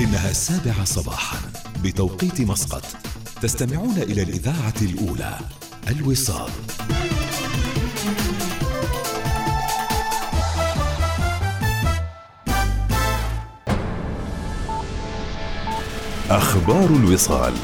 إنها السابعة صباحا بتوقيت مسقط. تستمعون إلى الإذاعة الأولى الوصال. أخبار الوصال.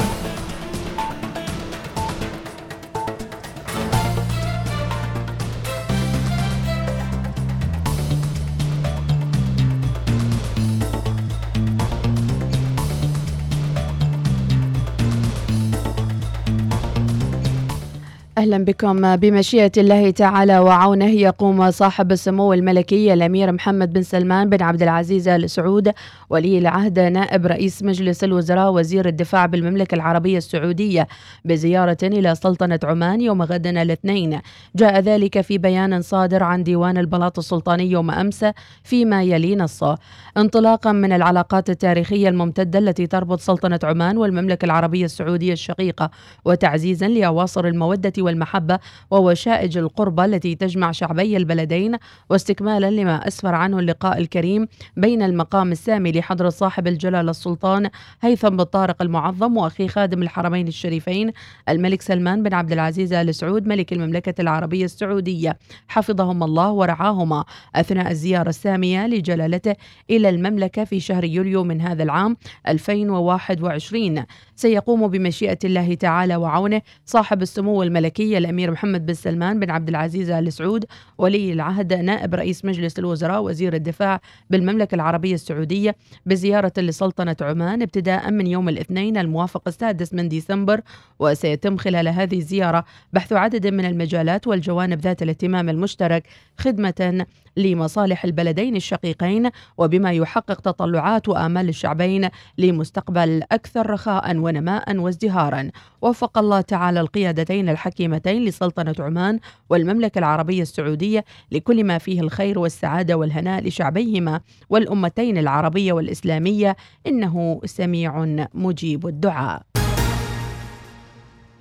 أهلا بكم. بمشيئة الله تعالى وعونه يقوم صاحب السمو الملكي الأمير محمد بن سلمان بن عبد العزيز آل سعود ولي العهد نائب رئيس مجلس الوزراء وزير الدفاع بالمملكة العربية السعودية بزيارة إلى سلطنة عمان يوم غد الاثنين. جاء ذلك في بيان صادر عن ديوان البلاط السلطاني يوم أمس فيما يلي نصه. انطلاقا من العلاقات التاريخية الممتدة التي تربط سلطنة عمان والمملكة العربية السعودية الشقيقة وتعزيزا لأواصر المودة والمحبة ووشائج القربة التي تجمع شعبي البلدين واستكمالا لما أسفر عنه اللقاء الكريم بين المقام السامي لحضرة صاحب الجلالة السلطان هيثم بن طارق المعظم وأخي خادم الحرمين الشريفين الملك سلمان بن عبد العزيز آل سعود ملك المملكة العربية السعودية. حفظهم الله ورعاهما أثناء الزيارة السامية لجلالته إلى المملكة في شهر يوليو من هذا العام 2021 سيقوم بمشيئة الله تعالى وعونه صاحب السمو الملكي الأمير محمد بن سلمان بن عبد العزيز آل سعود ولي العهد نائب رئيس مجلس الوزراء وزير الدفاع بالمملكة العربية السعودية بزيارة لسلطنة عمان ابتداء من يوم الاثنين الموافق السادس من ديسمبر وسيتم خلال هذه الزيارة بحث عدد من المجالات والجوانب ذات الاهتمام المشترك خدمة لمصالح البلدين الشقيقين وبما يحقق تطلعات وآمال الشعبين لمستقبل أكثر رخاء ونماء وازدهارا. وفق الله تعالى القيادتين الحكيمتين لسلطنة عمان والمملكة العربية السعودية لكل ما فيه الخير والسعادة والهناء لشعبيهما والأمتين العربية والإسلامية. إنه سميع مجيب الدعاء.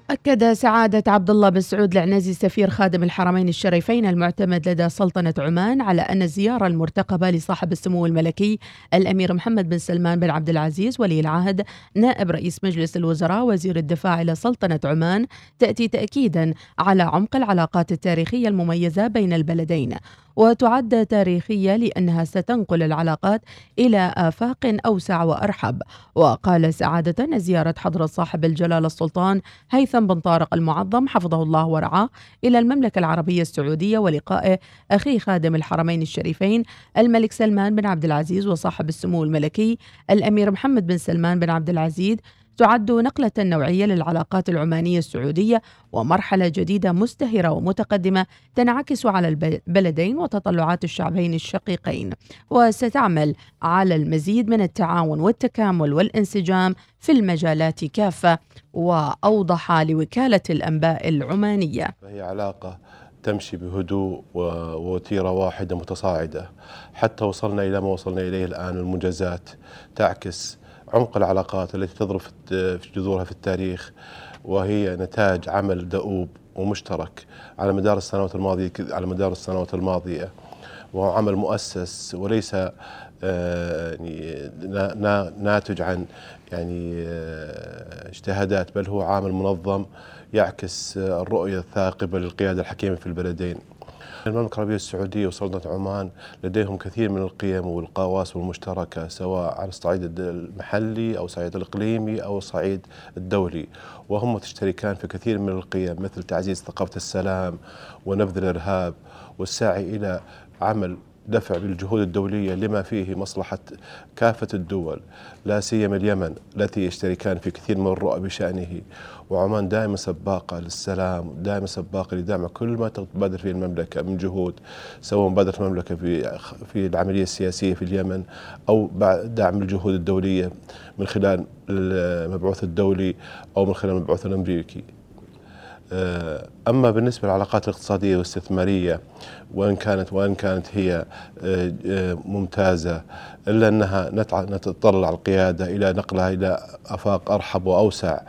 أكد سعادة عبد الله بن سعود العنزي سفير خادم الحرمين الشريفين المعتمد لدى سلطنة عمان على أن الزيارة المرتقبة لصاحب السمو الملكي الأمير محمد بن سلمان بن عبد العزيز ولي العهد نائب رئيس مجلس الوزراء وزير الدفاع إلى سلطنة عمان تأتي تأكيدا على عمق العلاقات التاريخية المميزة بين البلدين وتعد تاريخية لأنها ستنقل العلاقات إلى آفاق أوسع وأرحب. وقال سعادة زيارة حضرة صاحب الجلالة السلطان هيثم بن طارق المعظم حفظه الله ورعاه إلى المملكة العربية السعودية ولقائه أخي خادم الحرمين الشريفين الملك سلمان بن عبد العزيز وصاحب السمو الملكي الأمير محمد بن سلمان بن عبد العزيز تعد نقلة نوعية للعلاقات العمانية السعودية ومرحلة جديدة مزدهرة ومتقدمة تنعكس على البلدين وتطلعات الشعبين الشقيقين. وستعمل على المزيد من التعاون والتكامل والانسجام في المجالات كافة وأوضح لوكالة الأنباء العمانية. هي علاقة تمشي بهدوء ووتيرة واحدة متصاعدة. حتى وصلنا إلى ما وصلنا إليه الآن المنجزات تعكس عمق العلاقات التي تضرب في جذورها في التاريخ وهي نتاج عمل دؤوب ومشترك على مدار السنوات الماضية على مدار السنوات الماضية. وهو عمل مؤسس وليس آه، يعني ناتج عن يعني آه، اجتهادات بل هو عامل منظم يعكس الرؤية الثاقبة للقيادة الحكيمة في البلدين. المملكة العربية السعودية وسلطنة عمان لديهم كثير من القيم والقواسم المشتركة سواء على الصعيد المحلي أو الصعيد الإقليمي أو الصعيد الدولي. وهم تشتركان في كثير من القيم مثل تعزيز ثقافة السلام ونبذ الإرهاب والسعي إلى عمل دفع بالجهود الدولية لما فيه مصلحة كافة الدول لا سيما اليمن التي يشتركان في كثير من الرؤى بشأنه. وعمان دائما سباقة للسلام دائما سباقة لدعم كل ما تبادر فيه المملكة من جهود سواء مبادرة المملكة في في العملية السياسية في اليمن أو دعم الجهود الدولية من خلال المبعوث الدولي أو من خلال المبعوث الأمريكي. آه، أما بالنسبة للعلاقات الاقتصادية والاستثمارية وإن كانت وإن كانت هي آه، آه، ممتازة إلا أنها نتطلع القيادة إلى نقلها إلى أفاق أرحب وأوسع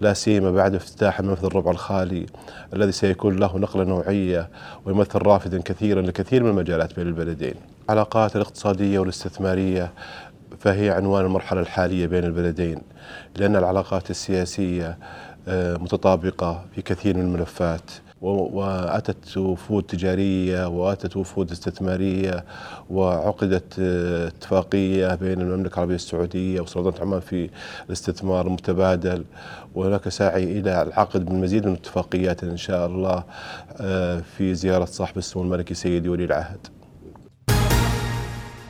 لا سيما بعد افتتاح منفذ الربع الخالي الذي سيكون له نقلة نوعية ويمثل رافدا كثيرا لكثير من المجالات بين البلدين. العلاقات الاقتصادية والاستثمارية فهي عنوان المرحلة الحالية بين البلدين لأن العلاقات السياسية آه، متطابقة في كثير من الملفات وأتت وفود تجارية وأتت وفود استثمارية وعقدت آه، اتفاقية بين المملكة العربية السعودية وسلطنة عمان في الاستثمار المتبادل وهناك سعي إلى العقد من مزيد من الاتفاقيات إن شاء الله آه، في زيارة صاحب السمو الملكي سيدي ولي العهد.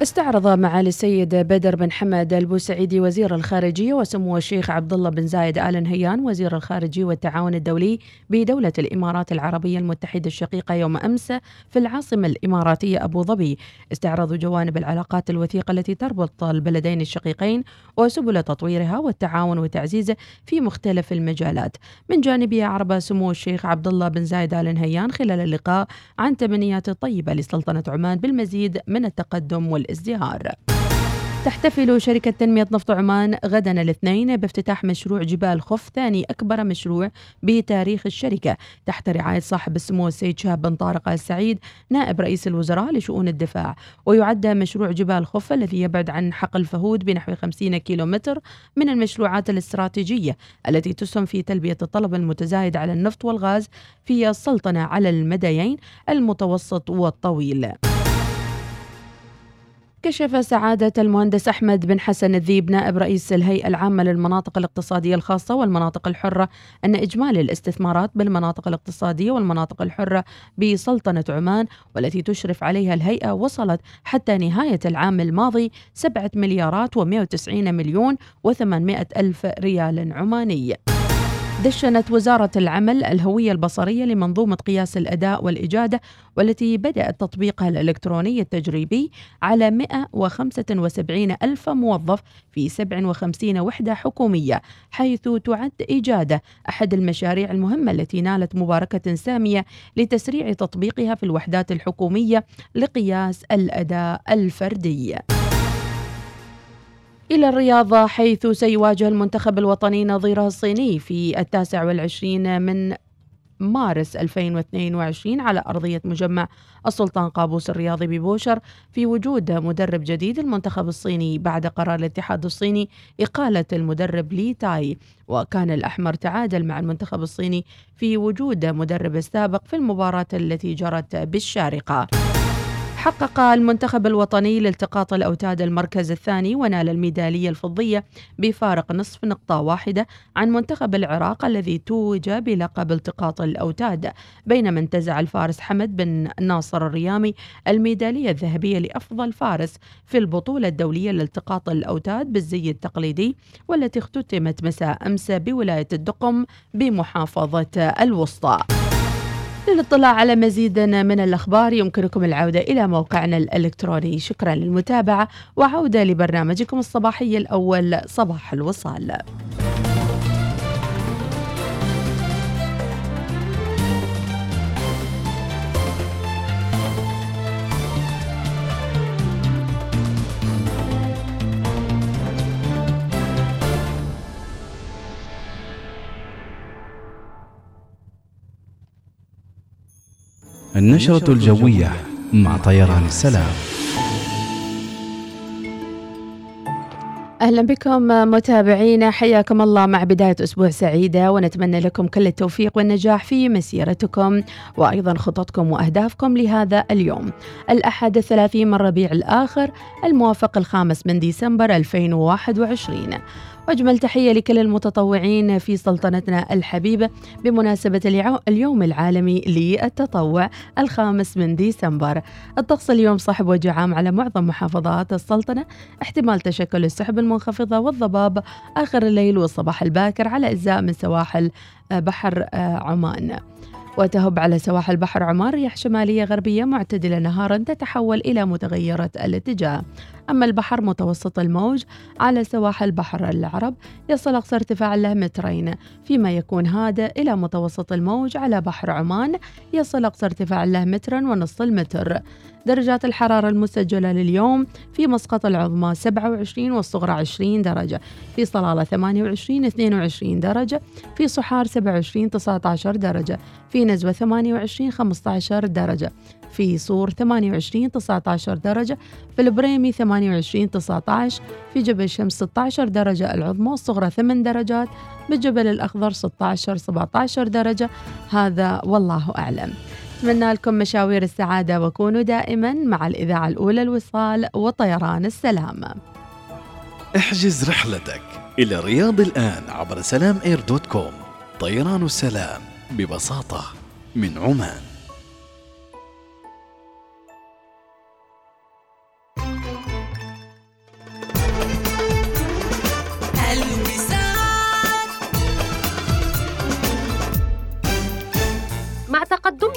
استعرض معالي السيد بدر بن حمد البوسعيدي وزير الخارجية وسمو الشيخ عبد الله بن زايد آل نهيان وزير الخارجية والتعاون الدولي بدولة الإمارات العربية المتحدة الشقيقة يوم أمس في العاصمة الإماراتية أبو ظبي. استعرضوا جوانب العلاقات الوثيقة التي تربط البلدين الشقيقين وسبل تطويرها والتعاون وتعزيزه في مختلف المجالات. من جانبه أعرب سمو الشيخ عبد الله بن زايد آل نهيان خلال اللقاء عن تمنيات الطيبة لسلطنة عمان بالمزيد من التقدم وال الازدهار. تحتفل شركة تنمية نفط عمان غدا الاثنين بافتتاح مشروع جبال خف ثاني أكبر مشروع بتاريخ الشركة. تحت رعاية صاحب السمو السيد شهاب بن طارق السعيد نائب رئيس الوزراء لشؤون الدفاع. ويعد مشروع جبال خف الذي يبعد عن حقل فهود بنحو 50 كيلومتر من المشروعات الاستراتيجية التي تسهم في تلبية الطلب المتزايد على النفط والغاز في السلطنة على المديين المتوسط والطويل. كشف سعادة المهندس أحمد بن حسن الذيب نائب رئيس الهيئة العامة للمناطق الاقتصادية الخاصة والمناطق الحرة أن إجمالي الاستثمارات بالمناطق الاقتصادية والمناطق الحرة بسلطنة عمان والتي تشرف عليها الهيئة وصلت حتى نهاية العام الماضي 7 مليارات و190 مليون و800 ألف ريال عماني. دشنت وزارة العمل الهوية البصرية لمنظومة قياس الأداء والإجادة والتي بدأت تطبيقها الإلكتروني التجريبي على 175 ألف موظف في 57 وحدة حكومية حيث تعد إجادة أحد المشاريع المهمة التي نالت مباركة سامية لتسريع تطبيقها في الوحدات الحكومية لقياس الأداء الفردي. إلى الرياضة حيث سيواجه المنتخب الوطني نظيره الصيني في التاسع والعشرين من مارس 2022 على أرضية مجمع السلطان قابوس الرياضي ببوشر في وجود مدرب جديد المنتخب الصيني بعد قرار الاتحاد الصيني إقالة المدرب لي تاي. وكان الأحمر تعادل مع المنتخب الصيني في وجود مدرب السابق في المباراة التي جرت بالشارقة. حقق المنتخب الوطني لالتقاط الأوتاد المركز الثاني ونال الميدالية الفضية بفارق نصف نقطة واحدة عن منتخب العراق الذي توج بلقب التقاط الأوتاد بينما انتزع الفارس حمد بن ناصر الريامي الميدالية الذهبية لأفضل فارس في البطولة الدولية لالتقاط الأوتاد بالزي التقليدي والتي اختتمت مساء أمس بولاية الدقم بمحافظة الوسطى. للاطلاع على مزيد من الأخبار يمكنكم العودة إلى موقعنا الإلكتروني. شكرا للمتابعة وعودة لبرنامجكم الصباحي الأول صباح الوصال. النشرة الجوية مع طيران السلام. أهلا بكم متابعينا حياكم الله مع بداية أسبوع سعيدة ونتمنى لكم كل التوفيق والنجاح في مسيرتكم وأيضا خططكم وأهدافكم لهذا اليوم. الأحد الثلاثين من ربيع الآخر الموافق الخامس من ديسمبر 2021 وأجمل تحية لكل المتطوعين في سلطنتنا الحبيبة بمناسبة اليوم العالمي للتطوع الخامس من ديسمبر. الطقس اليوم صحب وجه عام على معظم محافظات السلطنة احتمال تشكل السحب المنخفضة والضباب آخر الليل والصباح الباكر على أجزاء من سواحل بحر عمان. وتهب على سواحل بحر عمان رياح شمالية غربية معتدلة نهارا تتحول إلى متغيرة الاتجاه. أما البحر متوسط الموج على سواحل بحر العرب يصل أقصى ارتفاع له مترين. فيما يكون هادئ إلى متوسط الموج على بحر عمان يصل أقصى ارتفاع له مترا ونصف المتر. درجات الحرارة المسجلة لليوم في مسقط العظمى 27 والصغرى 20 درجة. في صلالة 28 22 درجة. في صحار 27 19 درجة. في نزوة 28 15 درجة. في صور 28 19 درجة. في البريمي 28 28 19 في جبل شمس 16 درجة. العظمى الصغرى 8 درجات. بالجبل الأخضر 16 17 درجة. هذا والله أعلم. أتمنى لكم مشاوير السعادة وكونوا دائما مع الإذاعة الأولى الوصال وطيران السلام. احجز رحلتك إلى الرياض الآن عبر سلام إير dot com. طيران السلام. ببساطة من عمان.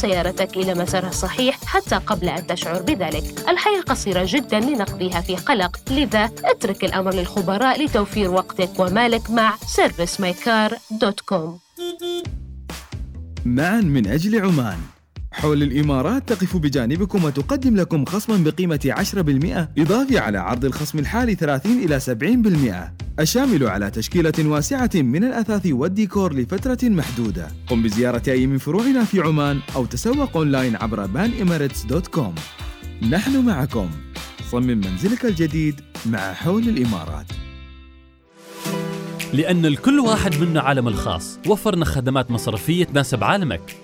سيارتك إلى مسارها الصحيح حتى قبل أن تشعر بذلك. الحياة قصيرة جدا لنقضيها في قلق. لذا اترك الأمر للخبراء لتوفير وقتك ومالك مع servicemycar.com معا من أجل عمان. حول الإمارات تقف بجانبكم وتقدم لكم خصما بقيمة 10% إضافي على عرض الخصم الحالي 30 إلى 70% الشامل على تشكيلة واسعة من الأثاث والديكور لفترة محدودة. قم بزيارة أي من فروعنا في عمان أو تسوق أونلاين عبر banemirates.com نحن معكم. صمم منزلك الجديد مع حول الإمارات. لأن الكل واحد منا عالم الخاص. وفرنا خدمات مصرفية تناسب عالمك.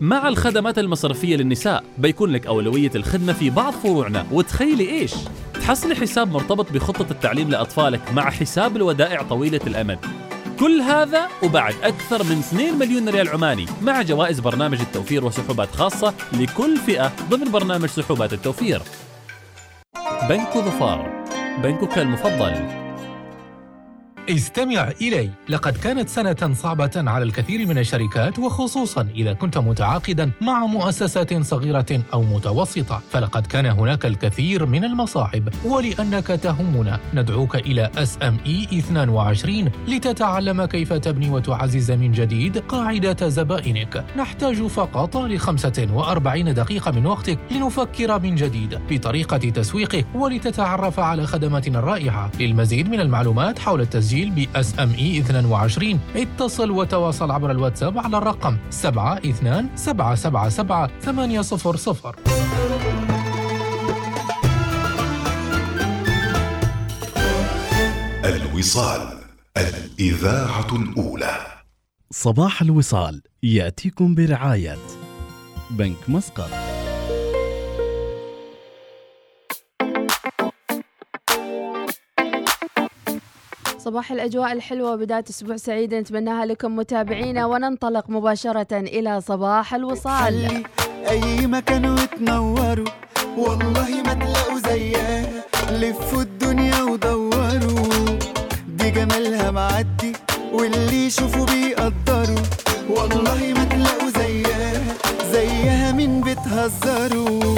مع الخدمات المصرفية للنساء بيكون لك أولوية الخدمة في بعض فروعنا. وتخيلي إيش؟ تحصلي حساب مرتبط بخطة التعليم لأطفالك مع حساب الودائع طويلة الأمد. كل هذا وبعد أكثر من 2 مليون ريال عماني مع جوائز برنامج التوفير وسحوبات خاصة لكل فئة ضمن برنامج سحوبات التوفير. بنك ظفار. بنكك المفضل. استمع إلي. لقد كانت سنة صعبة على الكثير من الشركات وخصوصا إذا كنت متعاقدا مع مؤسسات صغيرة أو متوسطة. فلقد كان هناك الكثير من المصاعب ولأنك تهمنا. ندعوك إلى SME 22 لتتعلم كيف تبني وتعزز من جديد قاعدة زبائنك. نحتاج فقط ل 45 دقيقة من وقتك لنفكر من جديد بطريقة تسويقك ولتتعرف على خدماتنا الرائعة. للمزيد من المعلومات حول التسجيل التسجيل ب SME 22 اتصل وتواصل عبر الواتساب على الرقم 72 777 800 الوصال الإذاعة الأولى. صباح الوصال يأتيكم برعاية بنك مسقط. صباح الأجواء الحلوة وبداية أسبوع سعيدة نتمناها لكم متابعينا وننطلق مباشرة إلى صباح الوصال. أي مكان وتنوروا والله ما تلاقوا زيها. لفوا الدنيا ودوروا. دي جمالها معدي واللي يشوفوا بيقدروا. والله ما تلاقوا زيها زيها من بتهزروا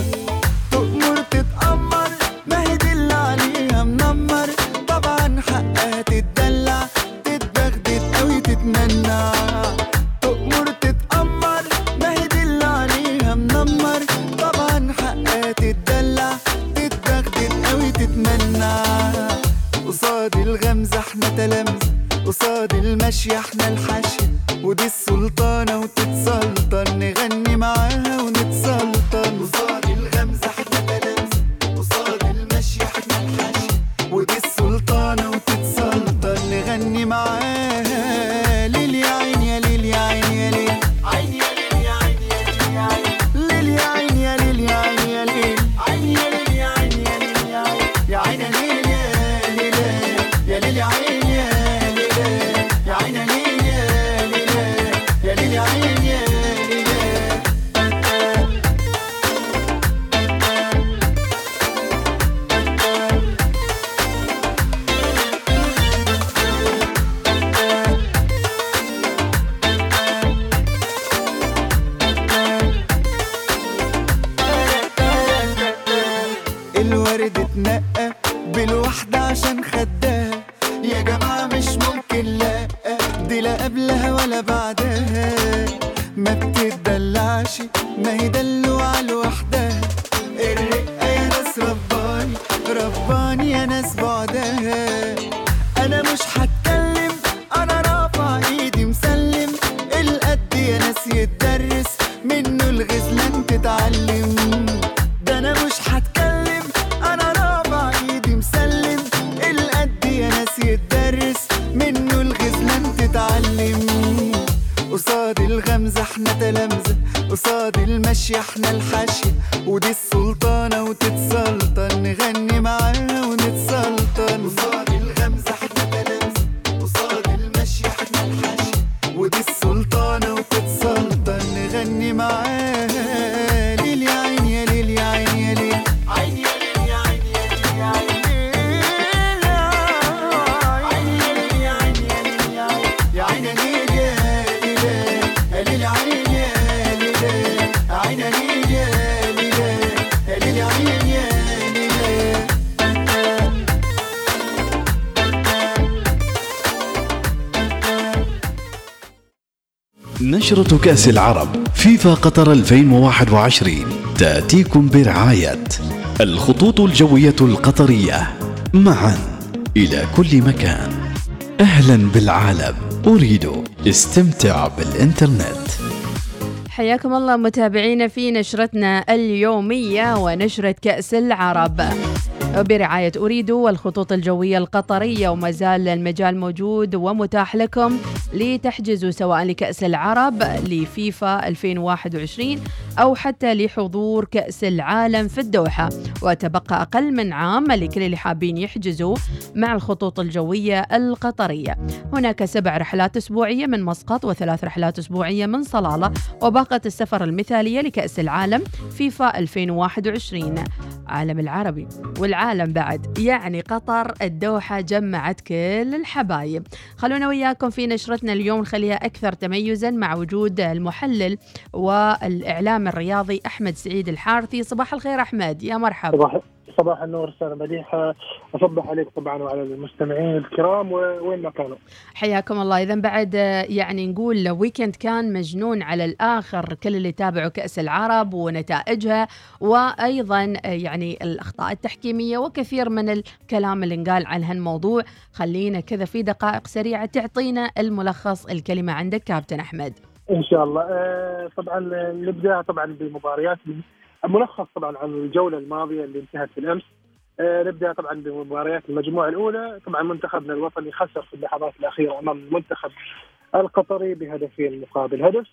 دي لا قبلها ولا بعدها. ما بتدلعش ما هي دلوعة لوحدها المشي إحنا الحاشية نشرة كأس العرب. فيفا قطر 2021 تأتيكم برعاية الخطوط الجوية القطرية. معا. إلى كل مكان. أهلا بالعالم. أريد استمتع بالإنترنت. حياكم الله متابعينا في نشرتنا اليومية ونشرة كأس العرب. برعاية أريد والخطوط الجوية القطرية وما زال المجال موجود ومتاح لكم لتحجزوا سواء لكأس العرب لفيفا 2021 أو حتى لحضور كأس العالم في الدوحة. وتبقى أقل من عام لكل اللي حابين يحجزوا مع الخطوط الجوية القطرية. هناك سبع رحلات أسبوعية من مسقط وثلاث رحلات أسبوعية من صلالة. وباقة السفر المثالية لكأس العالم فيفا 2021 عالم العربي والعالم بعد يعني قطر الدوحة جمعت كل الحبايب. خلونا وياكم في نشرتنا اليوم نخليها أكثر تميزا مع وجود المحلل والإعلام الرياضي أحمد سعيد الحارثي. صباح الخير أحمد. يا مرحبا. صباح صباح النور أستاذ مديحة. أصبح عليك طبعا وعلى المستمعين الكرام. وين ما كانوا. حياكم الله. إذا بعد آه، يعني نقول ويكند كان مجنون على الآخر. كل اللي تابعوا كأس العرب ونتائجها وأيضا آه، يعني الأخطاء التحكيمية وكثير من الكلام اللي انقال عن هالموضوع. خلينا كذا في دقائق سريعة تعطينا الملخص الكلمة عندك كابتن أحمد. إن شاء الله. آه، طبعا نبدأ طبعا بمباريات. ملخص طبعا عن الجولة الماضية اللي انتهت بالأمس. آه، نبدأ طبعا بمباريات المجموعة الأولى. طبعا منتخبنا الوطني خسر في اللحظات الأخيرة أمام المنتخب القطري بهدفين مقابل هدف.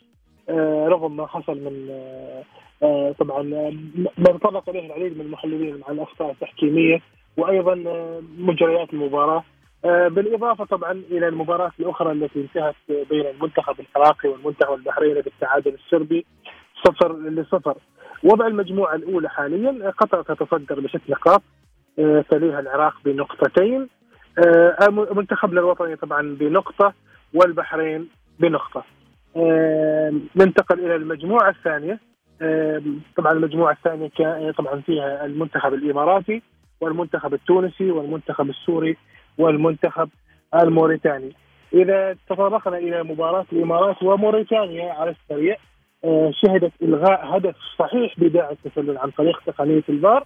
آه، رغم ما حصل من آه، آه، طبعا آه، ما تطرق إليه العديد من المحللين مع الأخطاء التحكيمية. وأيضا آه، مجريات المباراة. آه، بالإضافة طبعا إلى المباراة الأخرى التي انتهت بين المنتخب العراقي والمنتخب البحريني بالتعادل السربي صفر لصفر. وضع المجموعة الأولى حاليا قطر تتصدر بست نقاط آه، تليها العراق بنقطتين آه، منتخبنا الوطني طبعا بنقطة والبحرين بنقطة. آه، ننتقل إلى المجموعة الثانية. آه، طبعا المجموعة الثانية طبعا فيها المنتخب الإماراتي والمنتخب التونسي والمنتخب السوري والمنتخب الموريتاني. إذا تطرقنا إلى مباراة الإمارات وموريتانيا على السريع آه، شهدت إلغاء هدف صحيح بداعي التسلل عن طريق تقنية الفار.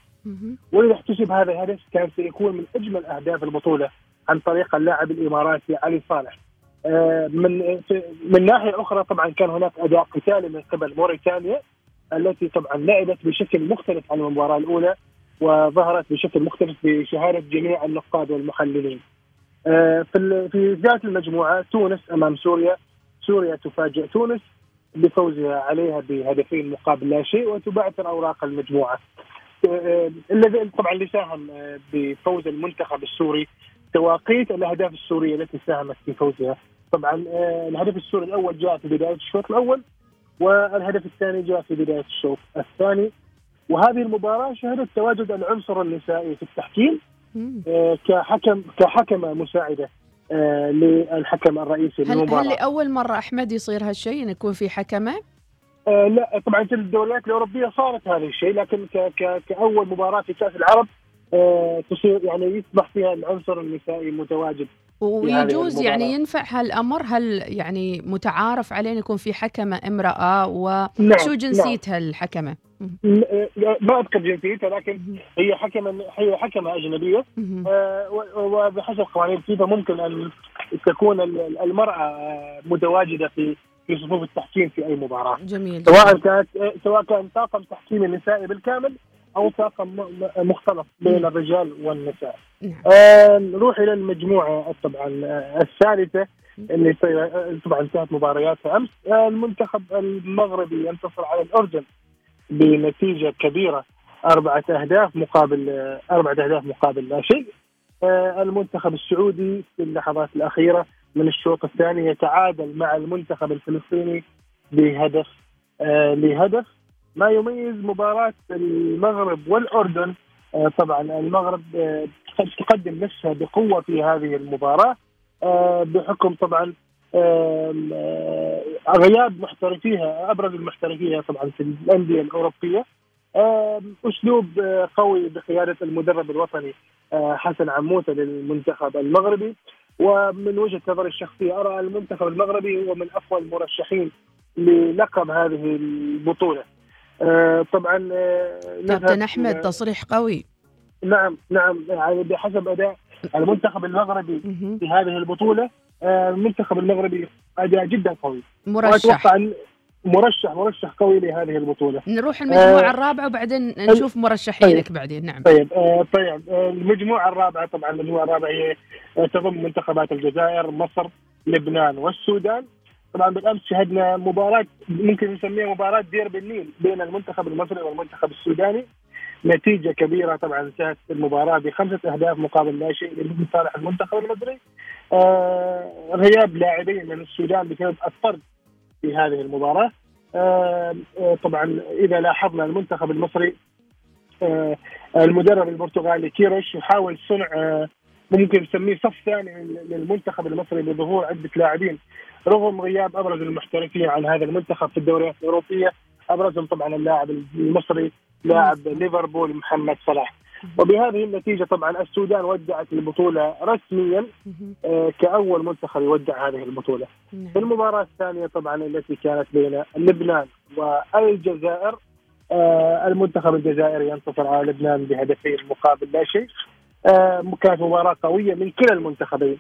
وإذا احتسب هذا الهدف كان سيكون من أجمل أهداف البطولة عن طريق اللاعب الإماراتي علي صالح. آه، من من ناحية أخرى طبعا كان هناك أداء قتالي من قبل موريتانيا التي طبعا لعبت بشكل مختلف عن المباراة الأولى. وظهرت بشكل مختلف بشهادة جميع النقاد والمحللين. آه، في في ذات المجموعة تونس أمام سوريا سوريا تفاجئ تونس بفوزها عليها بهدفين مقابل لا شيء وتبعثر أوراق المجموعة. آه، الذي طبعا اللي ساهم آه، بفوز المنتخب السوري تواقيت الأهداف السورية التي ساهمت في فوزها. طبعا آه، الهدف السوري الأول جاء في بداية الشوط الأول والهدف الثاني جاء في بداية الشوط الثاني وهذه المباراة شهدت تواجد العنصر النسائي في التحكيم آه، كحكم كحكمة مساعدة آه، للحكم الرئيسي هل للمباراة هل لأول مرة أحمد يصير هالشيء إن يكون في حكمة؟ آه لا طبعا في الدوريات الأوروبية صارت هذا الشيء لكن ك ك كأول مباراة في كأس العرب آه تصير يعني يصبح فيها العنصر النسائي متواجد ويجوز. يعني ينفع هالأمر هل يعني متعارف عليه يكون في حكمة امرأة وشو نعم، جنسية هالحكمة؟ م- آه، ما أذكر جنسيتها لكن هي حكمه هي حكمة أجنبية. آه، وبحسب قوانين الفيفا ممكن أن تكون ال- المرأة متواجدة في في صفوف التحكيم في أي مباراة. جميل. سواء كانت سواء كان طاقم تحكيمي نسائي بالكامل أو طاقم مختلط بين الرجال والنساء. نعم. آه نروح إلى المجموعة طبعا. آه، الثالثة اللي طبعا انتهت مبارياتها أمس. المنتخب المغربي ينتصر على الأردن. بنتيجة كبيرة أربعة أهداف مقابل أربعة أهداف مقابل لا شيء. آه، المنتخب السعودي في اللحظات الأخيرة من الشوط الثاني يتعادل مع المنتخب الفلسطيني بهدف آه، لهدف ما يميز مباراة المغرب والأردن آه، طبعا المغرب قد تقدم نفسها بقوة في هذه المباراة بحكم طبعا غياب محترفيها أبرز المحترفيها طبعا في الأندية الأوروبية. آم، أسلوب آه، قوي بقيادة المدرب الوطني آه، حسن عموتة للمنتخب المغربي. ومن وجهة نظري الشخصية أرى المنتخب المغربي هو من أقوى المرشحين للقب هذه البطولة. آه، طبعا آه، كابتن أحمد تصريح قوي. نعم نعم يعني بحسب أداء المنتخب المغربي. في هذه البطولة آه، المنتخب المغربي أداء جدا قوي. مرشح. مرشح مرشح قوي لهذه البطولة. نروح المجموعة آه، الرابعة وبعدين نشوف مرشحينك بعدين. نعم. طيب آه، طيب. آه، المجموعة الرابعة طبعا المجموعة الرابعة هي آه، تضم منتخبات الجزائر مصر لبنان والسودان. طبعا بالأمس شهدنا مباراة ممكن نسميها مباراة دير بالنيل بين المنتخب المصري والمنتخب السوداني. نتيجة كبيرة طبعا انتهت المباراة بخمسة أهداف مقابل لا شيء لصالح المنتخب المصري. آه غياب لاعبين من السودان بسبب الطرد في هذه المباراة. آه آه، طبعا إذا لاحظنا المنتخب المصري آه، المدرب البرتغالي كيروش يحاول صنع آه، ممكن نسميه صف ثاني للمنتخب المصري بظهور عدة لاعبين رغم غياب أبرز المحترفين عن هذا المنتخب في الدوريات الأوروبية. أبرزهم طبعا اللاعب المصري لاعب ليفربول محمد صلاح وبهذه النتيجة طبعا السودان ودعت البطولة رسميا. آه، كأول منتخب يودع هذه البطولة نعم. في المباراة الثانية طبعا التي كانت بين لبنان والجزائر آه المنتخب الجزائري ينتصر على لبنان بهدفين مقابل لا شيء آه كانت مباراة قوية من كلا المنتخبين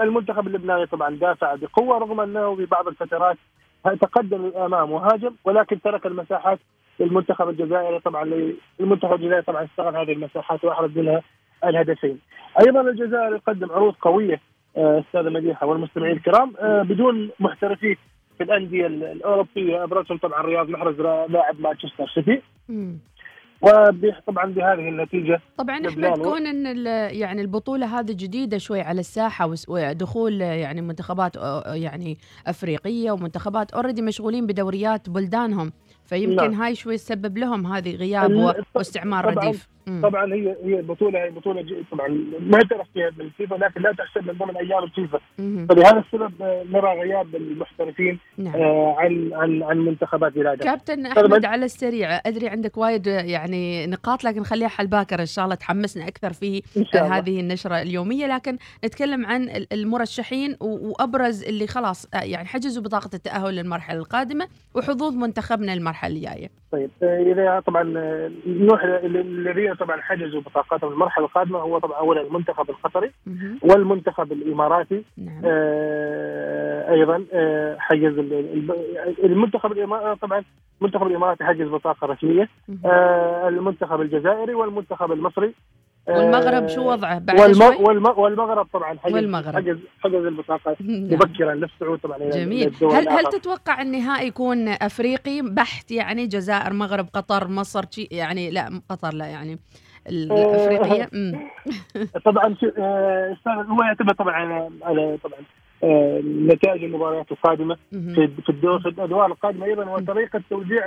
المنتخب اللبناني طبعا دافع بقوة رغم أنه في بعض الفترات تقدم للأمام وهاجم ولكن ترك المساحات للمنتخب الجزائري طبعا المنتخب الجزائري طبعا استغل هذه المساحات وأحرز منها الهدفين. أيضا الجزائر يقدم عروض قوية آه، استاذه مديحه والمستمعين الكرام آه، بدون محترفين في الأندية ال- الأوروبية. أبرزهم طبعا رياض محرز لاعب مانشستر سيتي. وطبعا بهذه النتيجة طبعا و- كون إن يعني البطولة هذه جديدة شوي على الساحة ودخول يعني منتخبات يعني أفريقية ومنتخبات already مشغولين بدوريات بلدانهم. فيمكن نعم. هاي شوي تسبب لهم هذه غياب واستعمال رديف مم. طبعا هي هي البطوله هي بطوله طبعا ما اعترف فيها بالفيفا لكن لا تحسب من ضمن أيام الفيفا. فلهذا السبب آه، نرى غياب المحترفين نعم آه، عن عن عن منتخبات بلادنا كابتن. أحمد على السريع أدري عندك وايد يعني نقاط لكن خليها حل باكر إن شاء الله تحمسنا أكثر في الله هذه النشرة اليومية لكن نتكلم عن ال- المرشحين وأبرز اللي خلاص آه، يعني حجزوا بطاقة التأهل للمرحلة القادمة وحظوظ منتخبنا المرحلة الجاية طيب آه، إذا طبعا آه، نروح ل- الذين طبعا حجزوا بطاقاتهم المرحلة القادمة هو طبعا اولا المنتخب القطري. والمنتخب الإماراتي نعم آه، أيضا آه، حجز ال- ال- المنتخب الإماراتي طبعا المنتخب الإماراتي حجز بطاقة رسمية. آه، المنتخب الجزائري والمنتخب المصري آه، والمغرب شو وضعه بعد والم... شوي والم... والمغرب طبعا حجز والمغرب. حجز حجز البطاقه نعم. مبكرا للصعود طبعا جميل هل هل. تتوقع النهائي يكون أفريقي بحت يعني جزائر مغرب قطر مصر شي- يعني لا قطر لا يعني آه. الأفريقية. طبعا آه، هو يعتمد طبعا على على طبعا آه، نتائج المباريات القادمة. في الدور في الأدوار القادمة أيضا وطريقة توزيع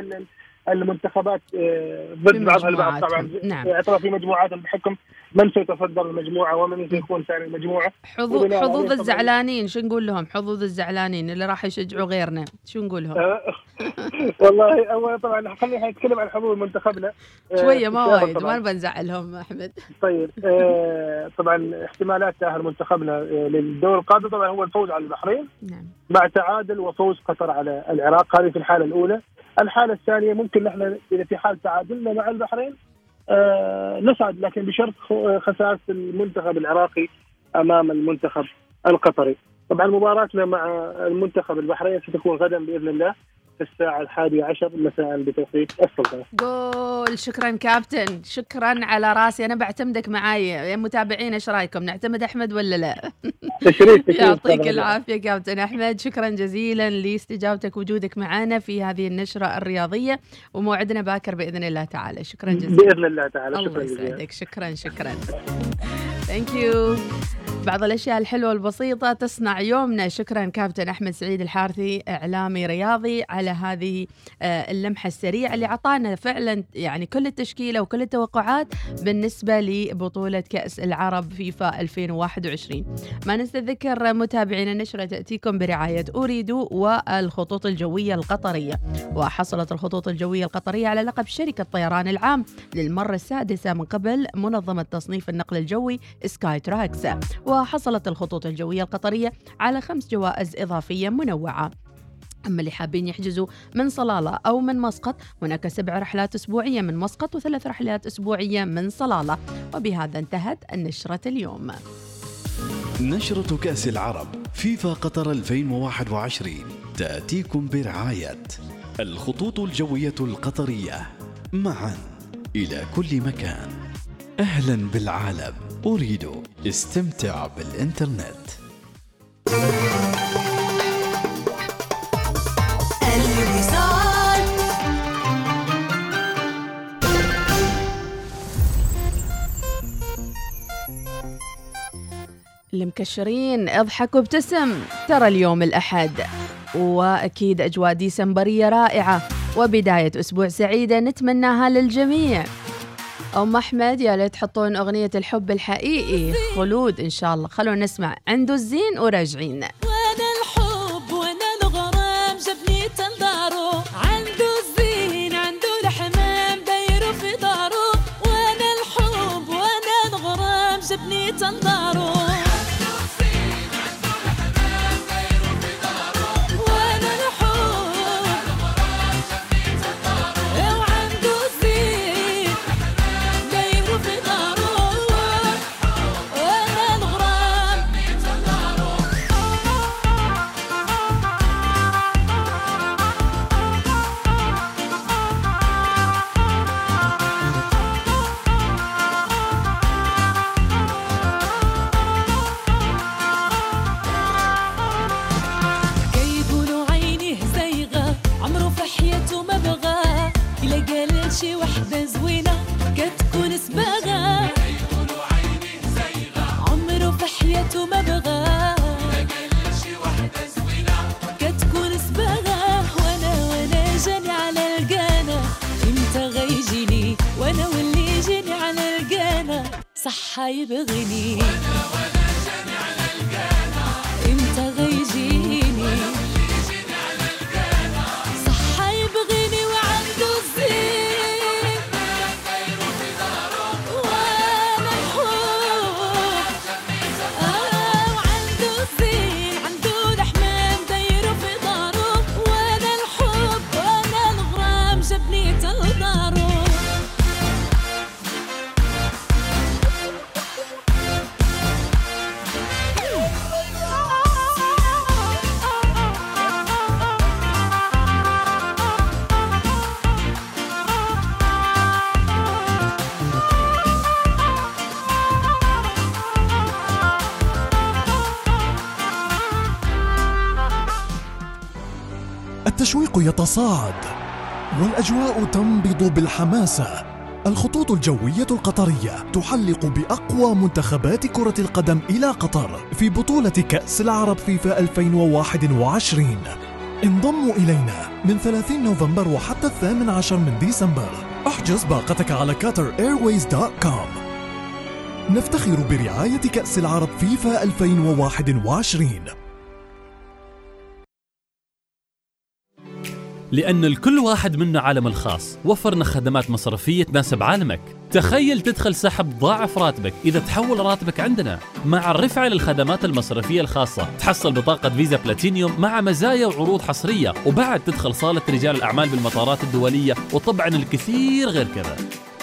المنتخبات آه، ضد بعضها البعض. طبعا نعم. في مجموعاتهم بحكم من سيتصدر المجموعة ومن سيكون ثاني المجموعة؟ حظوظ حظوظ الزعلانين شو نقول لهم؟ حظوظ الزعلانين اللي راح يشجعوا غيرنا شو نقول لهم؟ آه، والله اول طبعا خلينا نتكلم عن حظوظ منتخبنا. آه، شوية ما وايد. ما نبى نزعلهم أحمد. طيب آه، طبعا احتمالات تأهل منتخبنا للدور القادم طبعا هو الفوز على البحرين. نعم. مع تعادل وفوز قطر على العراق. هذه في الحالة الأولى. الحالة الثانية ممكن نحن إذا في حال تعادلنا مع البحرين نصعد لكن بشرط خسارة المنتخب العراقي أمام المنتخب القطري. طبعا مباراتنا مع المنتخب البحرين ستكون غدا بإذن الله. في الساعة الحادية عشر مساء بتوقيت السلطنه جول شكرا كابتن. شكرا على راسي. أنا بعتمدك معاي. يا متابعين إيش رأيكم؟ نعتمد أحمد ولا لا؟ تشريف يعطيك طبعاً. العافية كابتن أحمد. شكرا جزيلا لاستجابتك وجودك معنا في هذه النشرة الرياضية وموعدنا باكر بإذن الله تعالى. شكرا جزيلا. بإذن الله تعالى. الله شكرا جزيلا. يسعدك. شكرا شكرا. thank you بعض الأشياء الحلوة البسيطة تصنع يومنا. شكرا كابتن أحمد سعيد الحارثي إعلامي رياضي على هذه آه، اللمحة السريعة اللي أعطانا فعلا يعني كل التشكيلة وكل التوقعات بالنسبة لبطولة كأس العرب فيفا 2021 ما ننسى ذكر متابعينا النشره تأتيكم برعاية اريدو والخطوط الجوية القطرية. وحصلت الخطوط الجوية القطرية على لقب شركة طيران العام للمرة السادسة من قبل منظمة تصنيف النقل الجوي Skytrax. وحصلت الخطوط الجوية القطرية على خمس جوائز إضافية منوعة. أما اللي حابين يحجزوا من صلالة أو من مسقط هناك سبع رحلات أسبوعية من مسقط وثلاث رحلات أسبوعية من صلالة. وبهذا انتهت النشرة اليوم. نشرة كأس العرب فيفا قطر 2021 تأتيكم برعاية الخطوط الجوية القطرية. معا إلى كل مكان. أهلا بالعالم. أريد استمتع بالإنترنت. المكشرين اضحك وابتسم. ترى اليوم الأحد. وأكيد أجواء ديسمبرية رائعة. وبداية أسبوع سعيدة نتمناها للجميع. أم أحمد يا ليت تحطون أغنية الحب الحقيقي. خلود إن شاء الله. خلونا نسمع. عنده الزين وراجعين. صح يبغيني إمتى يتصاعد. والأجواء تنبض بالحماسة. الخطوط الجوية القطرية تحلق بأقوى منتخبات كرة القدم إلى قطر في بطولة كأس العرب فيفا 2021 انضموا إلينا من 30 نوفمبر وحتى الثامن عشر من ديسمبر. احجز باقتك على QatarAirways.com نفتخر برعاية كأس العرب فيفا 2021 لأن الكل واحد منا عالم الخاص. وفرنا خدمات مصرفية تناسب عالمك. تخيل تدخل سحب ضاعف راتبك إذا تحول راتبك عندنا. مع الرفعة للخدمات المصرفية الخاصة تحصل بطاقة فيزا بلاتينيوم مع مزايا وعروض حصرية. وبعد تدخل صالة رجال الأعمال بالمطارات الدولية وطبعا الكثير غير كذا.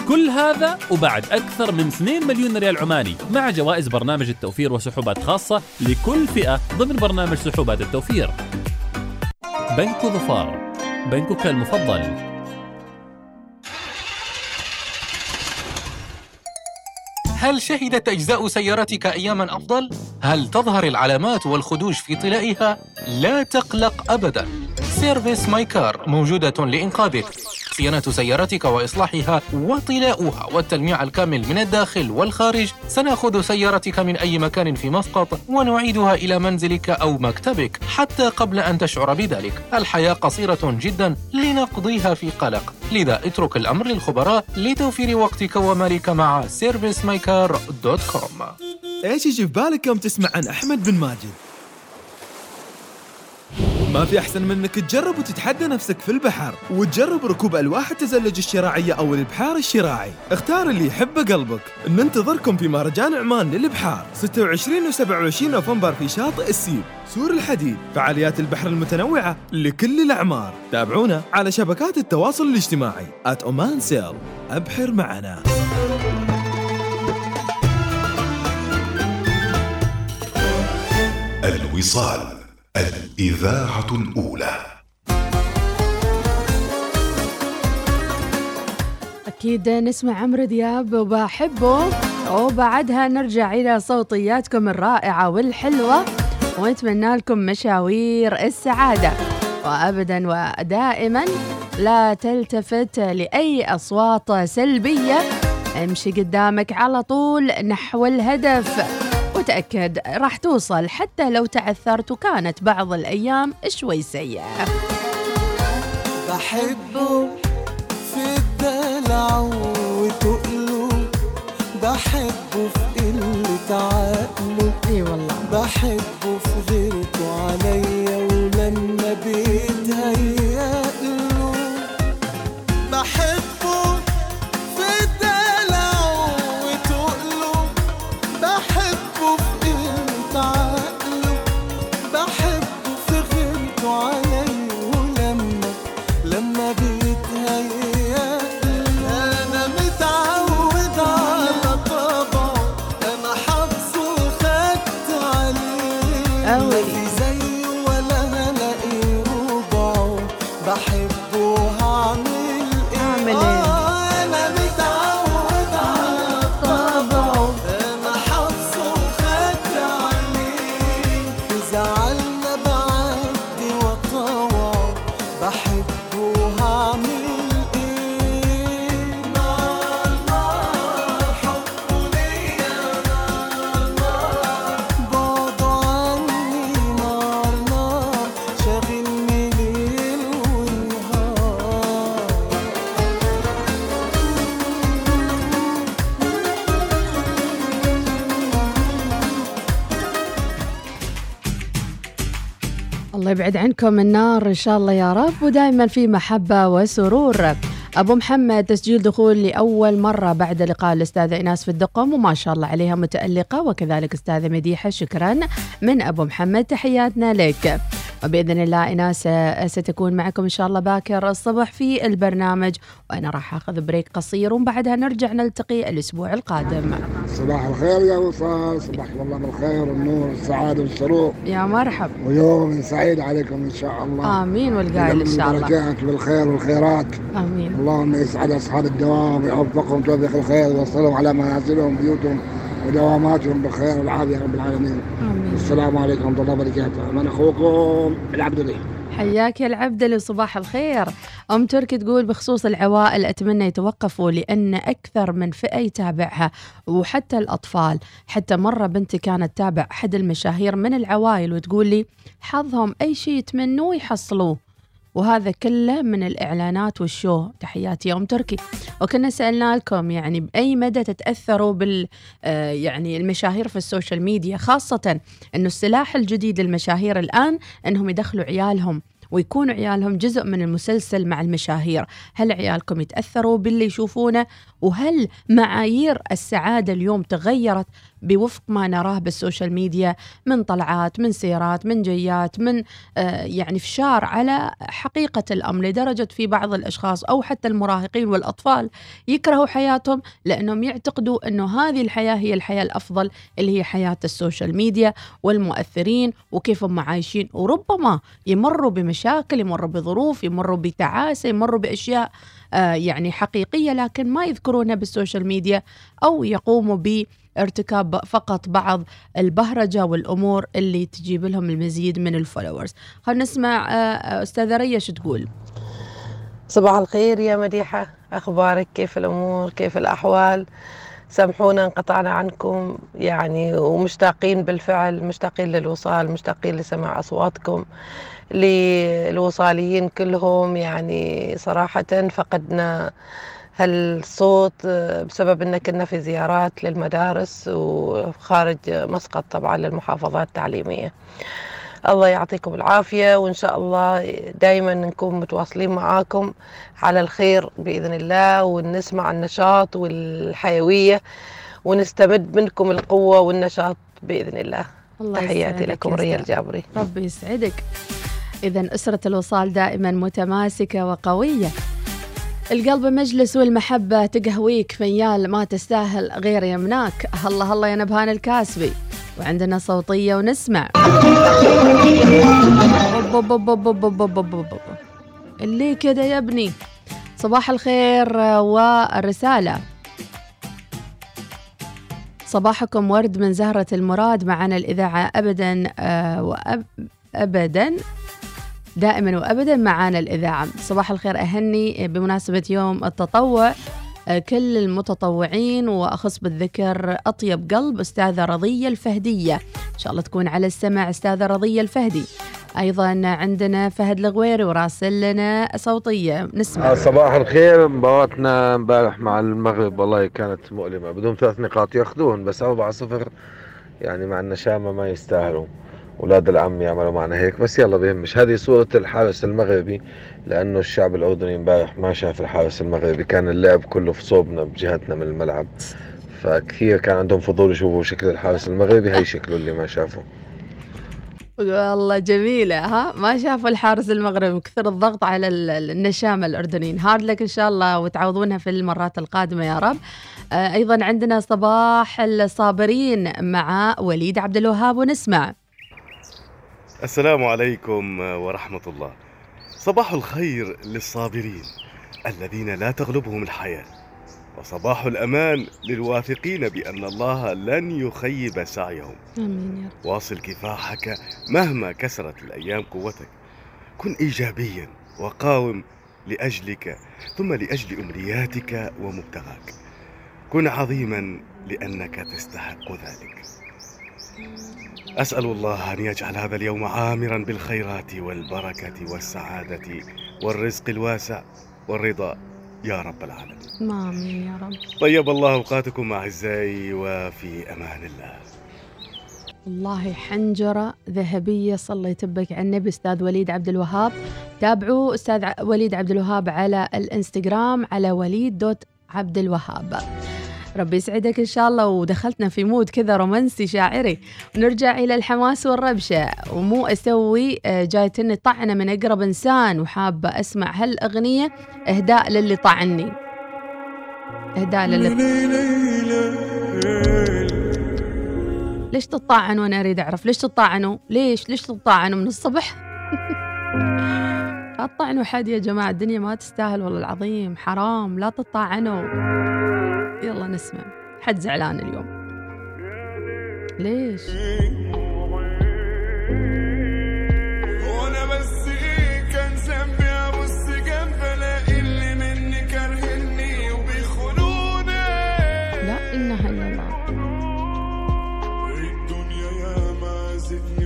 كل هذا وبعد أكثر من 2 مليون ريال عماني. مع جوائز برنامج التوفير وسحوبات خاصة لكل فئة ضمن برنامج سحوبات التوفير. بنك ظفار. بنكك المفضل هل شهدت أجزاء سيارتك أياماً أفضل؟ هل تظهر العلامات والخدوش في طلائها؟ لا تقلق أبداً Service My Car موجودة لإنقاذك صيانة سيارتك وإصلاحها وطلاؤها والتلميع الكامل من الداخل والخارج. سنأخذ سيارتك من أي مكان في مسقط ونعيدها إلى منزلك أو مكتبك حتى قبل أن تشعر بذلك. الحياة قصيرة جدا لنقضيها في قلق. لذا اترك الأمر للخبراء لتوفير وقتك ومالك مع servicemycar.com إيش يجي في بالك يوم تسمع عن أحمد بن ماجد؟ ما في أحسن من إنك تجرب وتتحدى نفسك في البحر وتجرب ركوب ألواح التزلج الشراعية أو البحار الشراعي. اختار اللي يحبه قلبك. ننتظركم في مهرجان عمان للبحار 26 و27 نوفمبر في شاطئ السيب سور الحديد فعاليات البحر المتنوعة لكل الأعمار. تابعونا على شبكات التواصل الاجتماعي at Oman Sail أبحر معنا. الوصال. الإذاعة الأولى. أكيد نسمع عمرو دياب وبحبه. وبعدها نرجع إلى صوتياتكم الرائعة والحلوة. ونتمنى لكم مشاوير السعادة. وأبدا ودائما لا تلتفت لأي أصوات سلبية. امشي قدامك على طول نحو الهدف. وتأكد راح توصل حتى لو تعثرت وكانت بعض الأيام شوي سيئة. بحبه في الدلع وتقله. بحبه في قلة عقله أي والله. بحبه الله يبعد عنكم النار إن شاء الله يا رب ودائما في محبة وسرور. أبو محمد تسجيل دخول لأول مرة بعد لقاء الأستاذة إيناس في الدقم وما شاء الله عليها متألقة وكذلك أستاذة مديحة شكرا من أبو محمد تحياتنا لك. وبإذن الله إيناس آه، ستكون معكم إن شاء الله باكر الصبح في البرنامج وأنا راح أخذ بريك قصير وبعدها نرجع نلتقي الأسبوع القادم. صباح الخير يا وصال صباح الله بالخير والنور والسعادة والسرور يا مرحب. ويوم سعيد عليكم إن شاء الله. آمين والقائل إن شاء الله. بالخير والخيرات. آمين. اللهم يسعد أصحاب الدوام ويوفقهم توفيق الخير ويوصلهم على منازلهم بيوتهم. ودواماتهم بالخير والعافية يا رب العالمين. آمين. السلام عليكم ورحمة الله وبركاته. من أخوكم؟ العبد لله حياك يا العبدلي صباح الخير. أم تركي تقول بخصوص العوائل أتمنى يتوقفوا لأن أكثر من فئة يتابعها وحتى الأطفال. حتى مرة بنتي كانت تتابع أحد المشاهير من العوائل وتقول لي حظهم أي شيء يتمنوه يحصلوه. وهذا كله من الإعلانات وال show. تحياتي يا أم تركي. وكنا سألنا لكم يعني بأي مدى تتأثروا بال آه، يعني المشاهير في ال social media خاصة أنه السلاح الجديد للمشاهير الآن أنهم يدخلوا عيالهم. ويكونوا عيالهم جزء من المسلسل مع المشاهير. هل عيالكم يتأثروا باللي يشوفونه؟ وهل معايير السعادة اليوم تغيرت بوفق ما نراه بال social media؟ من طلعات من سيارات من جيات من آه يعني فشار على حقيقة الأمر لدرجة في بعض الأشخاص أو حتى المراهقين والأطفال يكرهوا حياتهم لأنهم يعتقدوا أنه هذه الحياة هي الحياة الأفضل اللي هي حياة ال social media والمؤثرين وكيف هم عايشين. وربما يمروا بمشاكل يمروا بظروف يمروا بتعاسة يمروا بأشياء آه يعني حقيقية لكن ما يذكرونها بال social media أو يقوموا بارتكاب فقط بعض البهرجة والأمور اللي تجيب لهم المزيد من ال followers خلينا نسمع آه أستاذة ريا شو تقول؟ صباح الخير يا مديحة. أخبارك؟ كيف الأمور؟ كيف الأحوال؟ سامحونا انقطعنا عنكم يعني ومشتاقين بالفعل مشتاقين للوصال مشتاقين لسماع أصواتكم للوصاليين كلهم. يعني صراحة فقدنا هالصوت بسبب إن كنا في زيارات للمدارس وخارج مسقط طبعا للمحافظات التعليمية. الله يعطيكم العافية وإن شاء الله دائما نكون متواصلين معاكم على الخير بإذن الله ونسمع النشاط والحيوية ونستمد منكم القوة والنشاط بإذن الله, الله تحياتي لكم يا ريا أستاذ. الجابري ربي يسعدك. إذا أسرة الوصال دائما متماسكة وقوية. القلب مجلس والمحبة تقهويك فيال ما تستاهل غير يمناك. هلا هلا يا نبهان الكاسبي. وعندنا صوتية ونسمع. اللي كده يا ابني. صباح الخير والرسالة. صباحكم ورد من زهرة المراد. معنا الإذاعة أبدا آه، وأب أبدا دائما وابدا معانا الإذاعة. صباح الخير أهني بمناسبة يوم التطوع. كل المتطوعين وأخص بالذكر أطيب قلب أستاذة رضية الفهدية. إن شاء الله تكون على السمع أستاذة رضية الفهدي. أيضا عندنا فهد الغويري وراسل لنا صوتية. نسمع. صباح الخير. مباراتنا امبارح مع المغرب والله كانت مؤلمة بدون ثلاث نقاط ياخذون بس أربعة صفر يعني مع النشامة ما يستاهلوا أولاد العم يعملوا معنا هيك بس يلا بيهمش هذه صورة الحارس المغربي لأنه الشعب الأردني امبارح ما شاف الحارس المغربي. كان اللعب كله في صوبنا بجهتنا من الملعب. فكثير كان عندهم فضول يشوفوا شكل الحارس المغربي هي شكله اللي ما شافه. والله جميلة ها؟ ما شافوا الحارس المغربي كثر الضغط على ال- ال- النشامة الأردنيين. هارد لك إن شاء الله وتعوضونها في المرات القادمة يا رب. آه، أيضا عندنا صباح الصابرين مع وليد عبد الوهاب ونسمع. السلام عليكم ورحمة الله. صباح الخير للصابرين الذين لا تغلبهم الحياة وصباح الأمان للواثقين بأن الله لن يخيب سعيهم. آمين يا رب. واصل كفاحك مهما كسرت الأيام قوتك. كن إيجابيا وقاوم لأجلك ثم لأجل أمنياتك ومبتغاك. كن عظيما لأنك تستحق ذلك. أسأل الله أن يجعل هذا اليوم عامرا بالخيرات والبركة والسعادة والرزق الواسع والرضا يا رب العالمين. آمين يا رب. طيب الله أوقاتكم أعزائي وفي أمان الله. والله حنجرة ذهبية صلى يتبك على النبي أستاذ وليد عبد الوهاب. تابعوا أستاذ وليد عبد الوهاب على الإنستغرام على وليد دوت عبد الوهاب. ربي يسعدك إن شاء الله. ودخلتنا في مود كذا رومانسي شاعري. ونرجع إلى الحماس والربشة. ومو أسوي آه، جايتني طعنة من أقرب إنسان وحابة أسمع هالأغنية. إهداء للي طعني. إهداء للي ليش تطاعن وأنا أريد أعرف. ليش تطاعنوا ليش؟ ليش تطاعنوا من الصبح؟ لا تطعنوا حد يا جماعة. الدنيا ما تستاهل والله العظيم. حرام. لا تطاعنوا يلا نسمع. حد زعلان اليوم. ليش؟ وأنا بس إيه كان ذنبي ابص جنب الاقي اللي مني كارهني وبيخونوني. لا اله إلا الله الدنيا يا ما زدني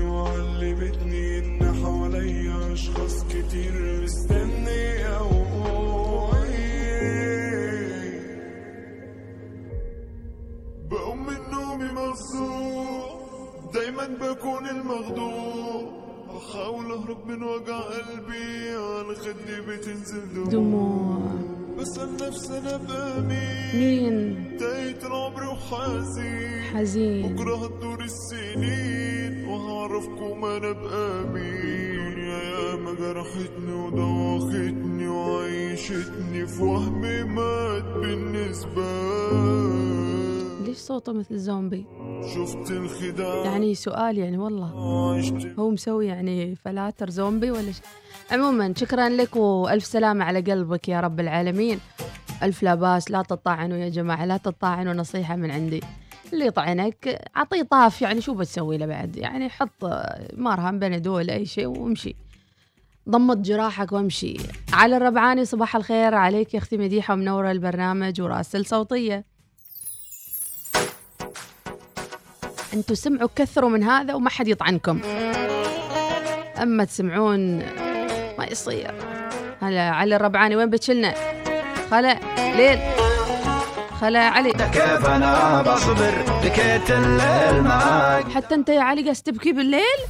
اهرب من وجع قلبي على خدي بتنزل دموع. بسأل نفسي أنا بقى مين؟ تايت العمر وحزين حزين. بكرة هتدور السنين وهعرفكم أنا بقى مين. يا ياما جرحتني ودوختني وعيشتني في وهم مات بالنسبة ليش صوته مثل زومبي؟ شفت الخداع. يعني سؤال يعني والله. هو مسوي يعني فلاتر زومبي ولا ش... عموما شكرا لك وألف سلامة على قلبك يا رب العالمين. ألف لا باس لا تطعنوا يا جماعة لا تطعنوا نصيحة من عندي. اللي يطعنك اعطيه طاف يعني شو بتسوي له بعد؟ يعني حط مرهم بنادول أي شيء وامشي. ضمت جراحك وامشي. على الربعاني صباح الخير عليك يا أختي مديحة ومنورة البرنامج وراسل صوتية. أنتوا سمعوا كثروا من هذا وما حد يطعنكم. أما تسمعون ما يصير. هلا علي الربعاني وين بتشلنا؟ خلا ليل. خلا علي. كيف أنا بصبر بكيت الليل معاك. حتى انت يا علي قاعد تبكي بالليل؟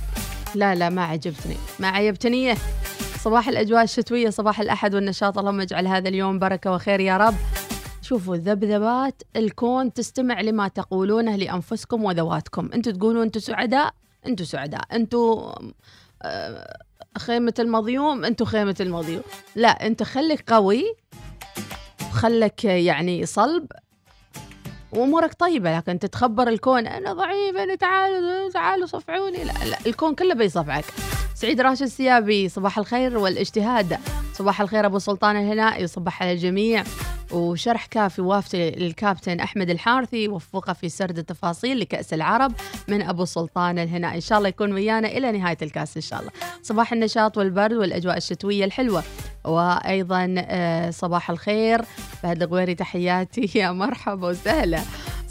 لا لا ما عجبتني. ما عجبتني. صباح الأجواء الشتوية صباح الأحد والنشاط. اللهم اجعل هذا اليوم بركة وخير يا رب. شوفوا ذبذبات الكون تستمع لما تقولونه لأنفسكم وذواتكم. أنتم تقولون أنتم سعداء أنتم سعداء. أنتم آه، خيمة المضيوم أنتم خيمة المضيوم لا انت خليك قوي خلك يعني صلب وأمورك طيبة لكن تتخبر الكون أنا ضعيف أنا تعالوا تعالوا صفعوني. لا لا الكون كله بيصفعك. سعيد راشد السيابي صباح الخير والاجتهاد. صباح الخير أبو سلطان الهنائي صباح على الجميع. وشرح كافي وافته للكابتن أحمد الحارثي وفقه في سرد التفاصيل لكأس العرب من أبو سلطان الهنائي. إن شاء الله يكون ويانا إلى نهاية الكأس إن شاء الله. صباح النشاط والبرد والأجواء الشتوية الحلوة. وأيضا آه، صباح الخير. فهد الغويري تحياتي. يا مرحبا وسهلا.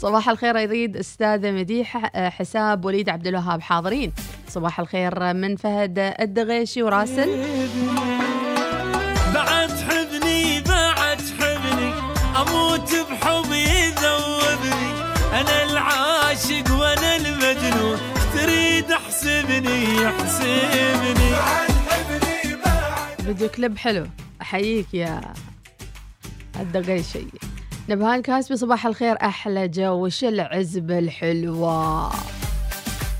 صباح الخير يريد أستاذة مديحة آه، حساب وليد عبد الوهاب. حاضرين. صباح الخير من فهد الدغيشي وراسل. بعد حبني بعد حبني أموت بحبي يذوبني أنا العاشق وأنا المجنون تريد أحسبني أحسبني. فيديو كليب حلو أحييك يا الدغيشي. نبهان كاسبي صباح الخير أحلى جو وش العزبه الحلوة؟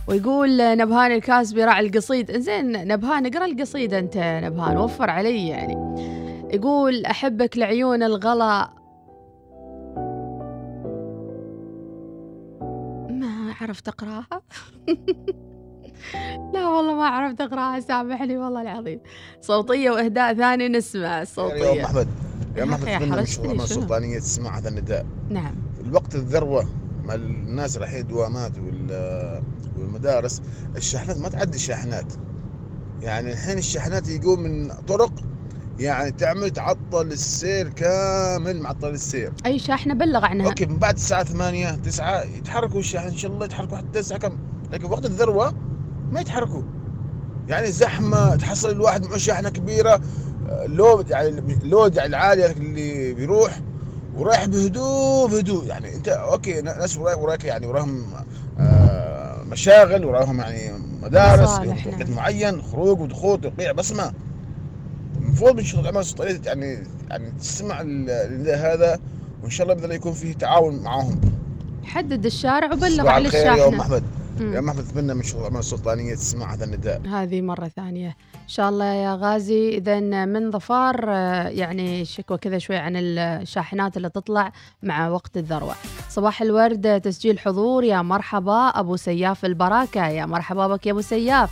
ويقول نبهان الكاسبي راعي القصيد. زين نبهان اقرأ القصيدة أنت نبهان وفر علي يعني. يقول أحبك لعيون الغلا. ما عرفت أقراها؟ لا والله ما عرفت أقراها سامحني والله العظيم. صوتية وإهداء ثاني نسمع الصوتيه يا محمد أخي اتمنى من؟ السلطانيه تسمع هذا النداء. نعم. الوقت الذروة مع الناس رايحين دوامات وال- والمدارس الشاحنات ما تعدي الشاحنات يعني الحين الشاحنات يقوم من طرق يعني تعمل تعطل السير كامل معطل السير. أي شاحنة بلغ عنها. okay من بعد الساعة 8 9 يتحركوا الشاحن إن شاء الله يتحركوا حتى الساعة كم؟ لكن وقت الذروة ما يتحركوا. يعني زحمة تحصل الواحد معه شاحنة كبيرة آه، load يعني ال load يعني العالي اللي بيروح ورايح بهدوء بهدوء يعني انت okay ناس وراك وراك يعني وراهم آه، مشاغل وراهم يعني مدارس لهم نعم. معين خروج ودخول توقيع بصمة المفروض من شرطه الاعمال السلطانيه يعني يعني تسمع هذا وإن شاء الله بإذن الله يكون فيه تعاون معاهم حدد الشارع وبلغ على الشاحنة أحمد. يا ام احمد اتمنى من الاعمال السلطانية تسمع هذا النداء. هذه مرة ثانية. إن شاء الله يا غازي. إذا من ظفار آه، يعني شكوى كذا شوي عن الشاحنات اللي تطلع مع وقت الذروة. صباح الورد تسجيل حضور. يا مرحبا أبو سياف البراكة يا مرحبا بك يا أبو سياف.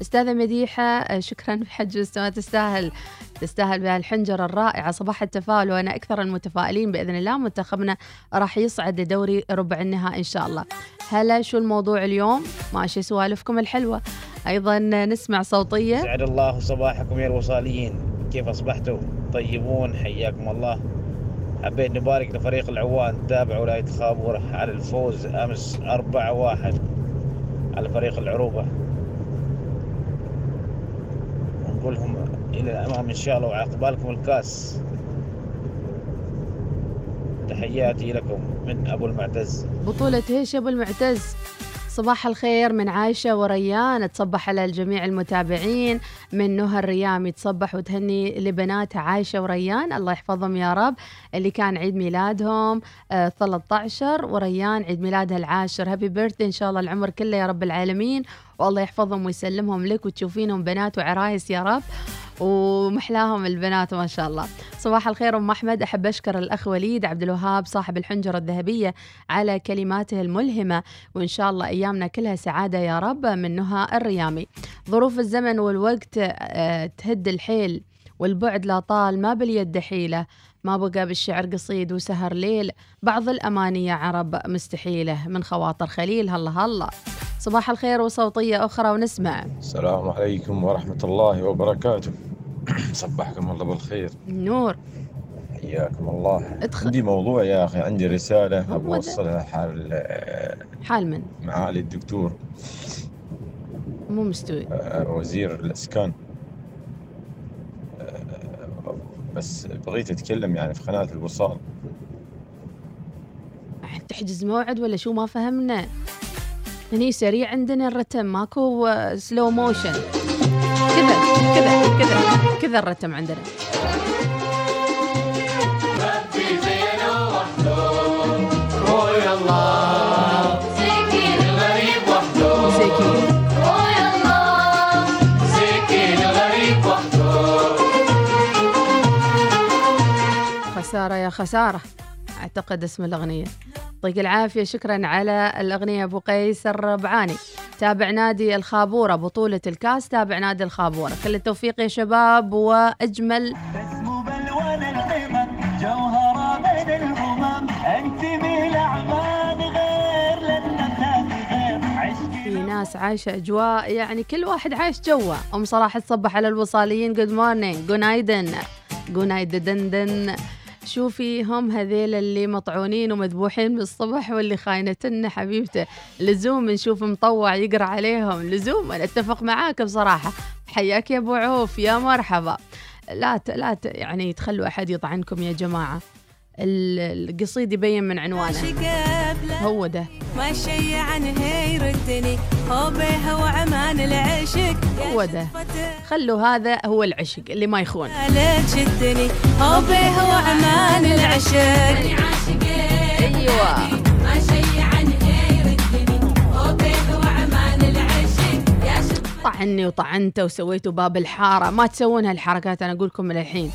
أستاذة مديحة آه، شكرا. بحج ما تستاهل. تستاهل بهالحنجرة الرائعة. صباح التفاؤل وأنا أكثر المتفائلين بإذن الله. منتخبنا راح يصعد لدوري ربع النهائي إن شاء الله. هلا شو الموضوع اليوم؟ ماشي سوالفكم الحلوة. أيضا نسمع صوتية. سعد الله صباحكم يا الوصاليين. كيف أصبحتوا؟ طيبون حياكم الله. حبيت نبارك لفريق العوان. تابع ولاية خابور على الفوز أمس أربعة واحد على فريق العروبة. ونقول إلى الأمام إن شاء الله وعقبالكم الكاس تحياتي لكم من أبو المعتز. بطولة هيش أبو المعتز. صباح الخير من عايشة وريان. تصبح على الجميع المتابعين. من نهى الريامي تصبح وتهني لبنات عايشة وريان. الله يحفظهم يا رب. اللي كان عيد ميلادهم آه 13 وريان عيد ميلادها العاشر. هابي بيرثدي إن شاء الله. العمر كله يا رب العالمين. والله يحفظهم ويسلمهم لك وتشوفينهم بنات وعرايس يا رب. ومحلاهم البنات ما شاء الله. صباح الخير أم أحمد. أحب أشكر الأخ وليد عبد الوهاب صاحب الحنجرة الذهبية على كلماته الملهمة وإن شاء الله أيامنا كلها سعادة يا رب من نهى الريامي. ظروف الزمن والوقت آه، تهد الحيل والبعد لا طال ما باليد حيلة ما بقى بالشعر قصيد وسهر ليل بعض الأماني يا عرب مستحيلة من خواطر خليل. هلا هلا. صباح الخير وصوتية أخرى ونسمع. السلام عليكم ورحمة الله وبركاته. صبحكم الله بالخير. نور. حياكم الله. ادخل. عندي موضوع يا أخي عندي أبغى ده. أوصلها حال حال من؟ معالي الدكتور مو مستوي. آه، وزير الإسكان. آه، بس بغيت أتكلم يعني في قناة الوصال. تحجز موعد ولا شو؟ ما فهمنا. هني سريع عندنا الرتم. ماكو سلو موشن كذا كذا كذا الرتم عندنا. خسارة يا خسارة. أعتقد اسم الأغنية. يعطيك العافية شكرا على الأغنية أبو قيس الربعاني تابع نادي الخابورة بطولة الكاس تابع نادي الخابورة. كل التوفيق يا شباب وأجمل. بلوان القمم بين من الأعمال غير للنفس غير. عشقي في ناس عايشة أجواء يعني كل واحد عايش جوا أم صلاح تصبح على الوصاليين. جود مورنينج جونايدن جونايد دندن شوفي هم هذيل اللي مطعونين ومذبوحين بالصبح واللي خاينتنا حبيبته. لزوم نشوف مطوع يقرأ عليهم. لزوم أنا أتفق معاك بصراحة. حياك يا أبو عوف يا مرحبا. لا ت... لا ت... يعني تخلوا أحد يطعنكم يا جماعة. ال- القصيد يبين من عنوانه. هو ده. ما شي عنه يردني. هو بيها وعمان العشق هو ده. خلوا هذا هو العشق اللي ما يخون. لا تشدني هو بيها وعمان العشق. أيوه. يا طعني وطعنته وسويتوا باب الحارة. ما تسوون هالحركات أنا أقول لكم من الحين.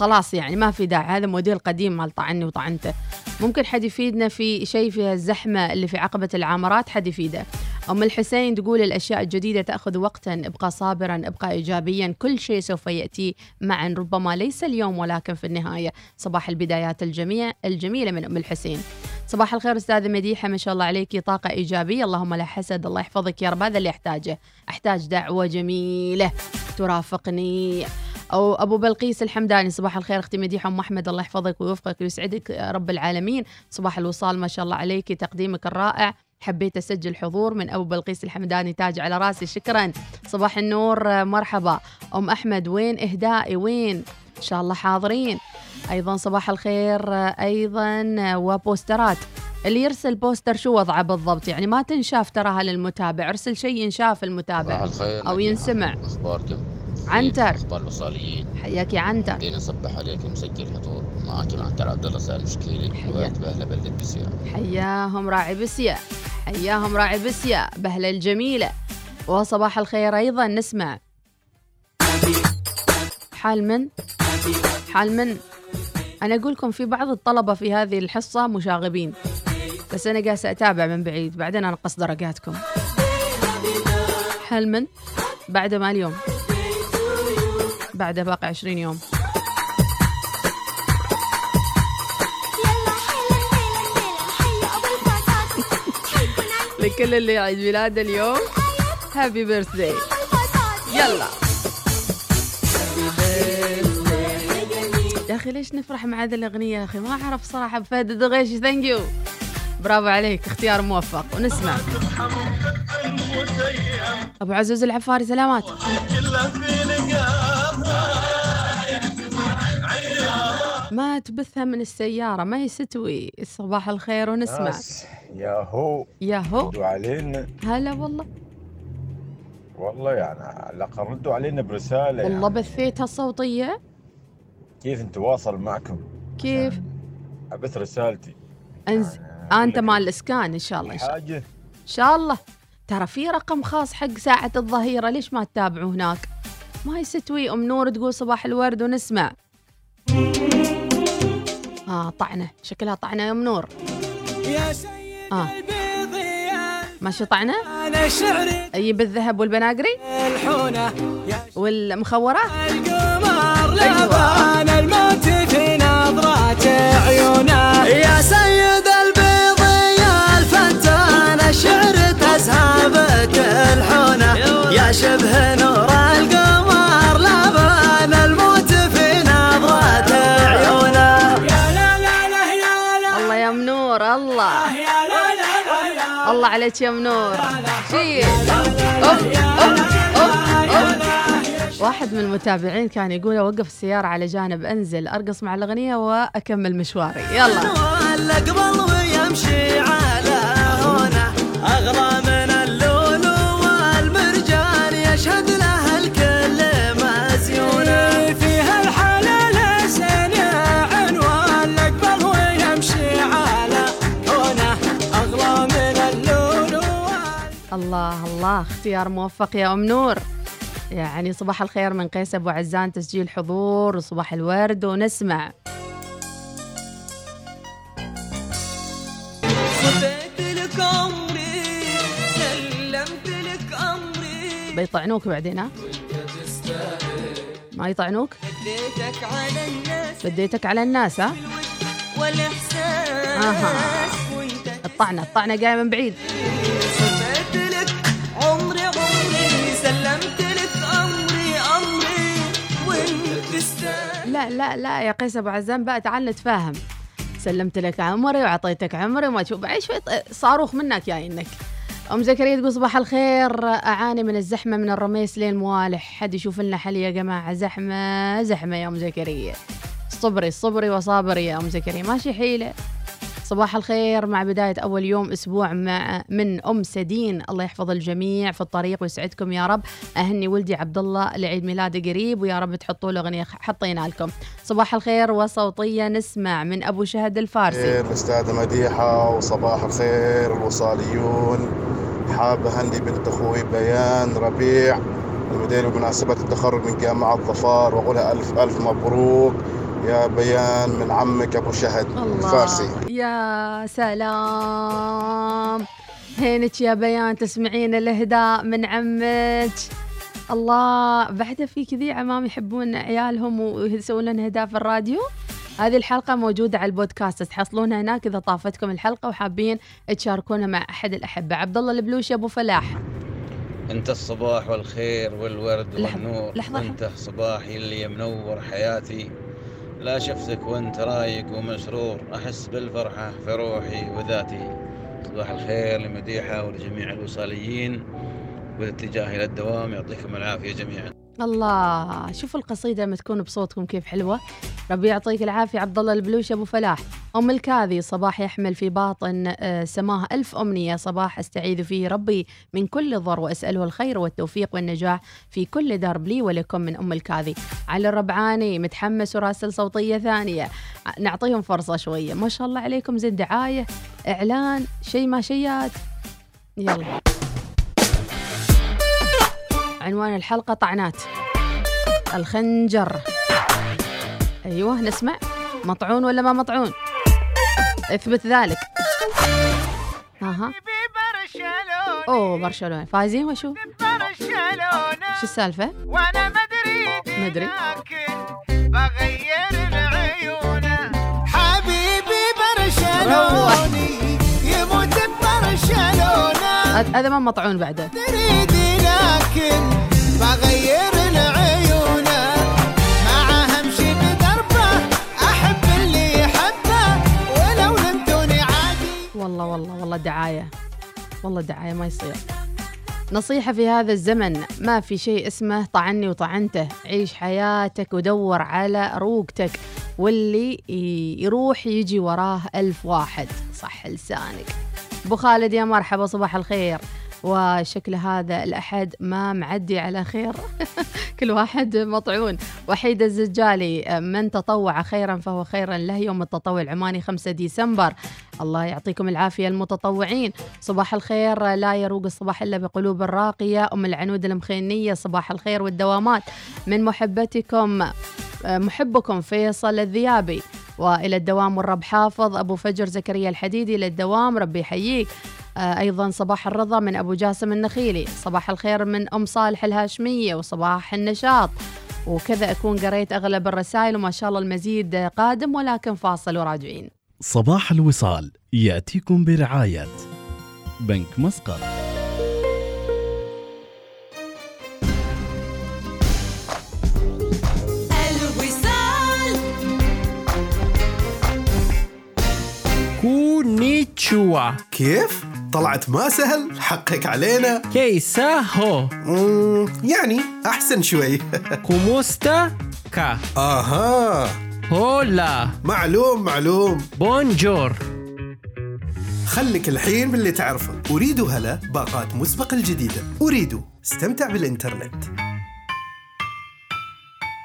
خلاص يعني ما في داعي. هذا موديل قديم مال طعني وطعنته. ممكن حد يفيدنا في شيء في الزحمة اللي في عقبة العامرات؟ حد يفيده. أم الحسين تقول الأشياء الجديدة تأخذ وقتا ابقى صابرا ابقى ايجابيا. كل شيء سوف يأتي معا. ربما ليس اليوم ولكن في النهاية. صباح البدايات الجميع الجميلة من أم الحسين. صباح الخير أستاذة مديحة ما شاء الله عليكي طاقة إيجابية. اللهم لا حسد الله يحفظك يا رب. هذا اللي أحتاجه. أحتاج دعوة جميلة. ترافقني. أو أبو بلقيس الحمداني صباح الخير أختي مديحة أم أحمد الله يحفظك ويوفقك ويسعدك رب العالمين. صباح الوصال ما شاء الله عليك تقديمك الرائع. حبيت أسجل حضور من أبو بلقيس الحمداني تاج على راسي شكرا. صباح النور مرحبا. أم أحمد وين؟ إهدائي وين؟ إن شاء الله حاضرين. أيضا صباح الخير أيضا وبوسترات. اللي يرسل بوستر شو وضعه بالضبط؟ يعني ما تنشاف تراها للمتابع ارسل شيء ينشاف المتابع. صباح الخير أو ينسمع. أخباركم؟ عنتر أخبار الوصاليين حياك يا عنتر بدينا نصبح عليك مسجل حضور معك عنتر عبد الله سالم شكيلي وقت باهله بلده بسيا. حياهم راعي بسيا. حياهم راعي بسيا. بهلة الجميلة. وصباح الخير أيضا. نسمع. حال من؟ حال من؟ أنا أقول لكم في بعض الطلبة في هذه الحصة مشاغبين. بس أنا قاسة أتابع من بعيد. بعدين أنقص درجاتكم. حال من؟ بعد ما اليوم. بعد باقي عشرين يوم. لكل اللي عيد ميلاده اليوم happy birthday يلا. يا أخي ليش نفرح مع هذه الأغنية يا أخي؟ ما أعرف صراحة. بفهد الدغيشي thank you برافو عليك اختيار موفق. ونسمع. أبو عزوز العفاري سلامات. ما تبثها من السيارة ما يستوي صباح الخير ونسمع. ياهو ياهو ردوا علينا. هلا والله. والله يعني على الأقل ردوا علينا برسالة والله يعني. بثيتها الصوتية كيف نتواصل معكم؟ كيف؟ أبث رسالتي. انز أنت مال الإسكان إن شاء الله إن شاء الله. إن شاء الله. ترى في رقم خاص حق ساعة الظهيرة ليش ما تتابعوا هناك؟ ما يستوي أم نور تقول صباح الورد ونسمع. آه طعنة. شكلها طعنة يا ام نور. يا سيد يا ماشي طعنة؟ أنا شعري أجيب الذهب والبناقري؟ الحونة. يا والمخورة؟ القمر لبان الموت في نظرات عيونه. يا سيد البيض يا الفتان الشعر تسهبك الحونة. يا شبه عليك يا ام نور. شيل أوف، أوف، أوف، أوف. واحد من المتابعين كان يقول أوقف السيارة على جانب أنزل أرقص مع الأغنية وأكمل مشواري. يلا. ويمشي الله الله. اختيار موفق يا أم نور. يعني صباح الخير من قيس أبو عزان تسجيل حضور وصباح الورد ونسمع. بيطعنوك بعدين ها؟ ما يطعنوك؟ اديتك على الناس. بديتك على الناس ها؟ والإحساس أها. وانت الطعنة الطعنة جاية من بعيد. لا لا يا قيس أبو عزام بقى تعال نتفاهم. سلمت لك عمري وعطيتك عمري وما تشوف. بعد شوي صاروخ منك جاي إنك. أم زكريا تقول صباح الخير. أعاني من الزحمة من الرميس لين موالح. حد يشوف لنا حل يا جماعة؟ زحمة زحمة يا أم زكريا. صبري صبري وصابري يا أم زكريا. ماشي حيلة. صباح الخير مع بداية أول يوم أسبوع مع من أم سدين. الله يحفظ الجميع في الطريق ويسعدكم يا رب. أهني ولدي عبد الله لعيد ميلاده قريب ويا رب تحطوا له أغنية حطينا لكم. صباح الخير وصوتية نسمع من أبو شهد الفارسي. خير الأستاذة مديحة وصباح الخير الوصاليون حاب أهني بنت أخوي بيان ربيع. المدير بمناسبة التخرج من جامعة ظفار وأقولها ألف ألف مبروك. يا بيان من عمك أبو شهد الفارسي. يا سلام. هينك يا بيان تسمعين الإهداء من عمك. الله بعد في كذي عمام يحبون عيالهم ويسوون لنا إهداء في الراديو؟ هذه الحلقة موجودة على البودكاست. تحصلونها هناك إذا طافتكم الحلقة وحابين تشاركونا مع أحد الأحبة. عبد الله البلوشي أبو فلاح. أنت الصباح والخير والورد والنور. لحظة- أنت صباحي اللي منور حياتي. لا شفتك وانت رايق ومسرور. أحس بالفرحة في روحي وذاتي. صباح الخير لمديحة ولجميع الوصاليين والاتجاه إلى الدوام. يعطيكم العافية جميعا. الله شوفوا القصيدة لما تكون بصوتكم كيف حلوة. ربي يعطيك العافية عبد الله البلوش أبو فلاح. أم الكاذي صباح يحمل في باطن آه، سماه ألف أمنية. صباح أستعيذ فيه ربي من كل ضر وأسأله الخير والتوفيق والنجاح في كل درب لي ولكم من أم الكاذي. علي الربعاني متحمس وراسل صوتية ثانية. نعطيهم فرصة شوية. ما شاء الله عليكم زين دعاية إعلان شيء ما شيات يلا. عنوان الحلقة طعنات. الخنجر. أيوه نسمع. مطعون ولا ما مطعون؟ اثبت ذلك. أها. أوه برشلونة. فايزين وشو؟ شو السالفة؟ وأنا مدري مدري بغير العيونه حبيبي برشلوني. هذا ما مطعون بعده. تريدي لكن بغير العيونه معاه امشي بدربه أحب اللي يحبه. ولو لمتوني عادي. والله والله والله دعاية. والله دعاية ما يصير. نصيحة في هذا الزمن ما في شيء اسمه طعني وطعنته. عيش حياتك ودور على روقتك. واللي يروح يجي وراه ألف واحد. صح لسانك. أبو خالد يا مرحبا صباح الخير. وشكل هذا الأحد ما معدي على خير. كل واحد مطعون. وحيد الزجالي من تطوع خيرا فهو خيرا له يوم التطوع العماني 5 ديسمبر. الله يعطيكم العافية المتطوعين. صباح الخير لا يروق الصباح إلا بقلوب الراقية. أم العنود المخينية صباح الخير والدوامات. من محبتكم محبكم فيصل الذيابي. وإلى الدوام والرب حافظ أبو فجر زكريا الحديدي إلى الدوام ربي يحييك. آه، أيضا صباح الرضا من أبو جاسم النخيلي صباح الخير من أم صالح الهاشمية وصباح النشاط. وكذا أكون قريت أغلب الرسائل وما شاء الله المزيد قادم ولكن فاصل وراجعين. صباح الوصال يأتيكم برعاية بنك مسقط. كونيتشوا. كيف؟ طلعت ما سهل حقك علينا. كيساهو يعني أحسن شوي. kumusta ka. آها. hola. معلوم معلوم. bonjour. خليك الحين باللي تعرفه. أوريدو هلا باقات مسبق الجديدة. أوريدو. استمتع بالإنترنت.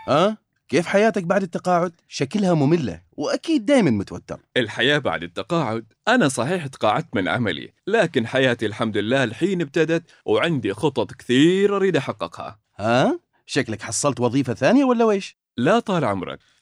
ها؟ كيف حياتك بعد التقاعد؟ شكلها مملة وأكيد دايما متوتر الحياة بعد التقاعد أنا صحيح تقاعدت من عملي لكن حياتي الحمد لله الحين ابتدت وعندي خطط كثير أريد أحققها ها؟ شكلك حصلت وظيفة ثانية ولا ويش؟ لا طال عمرك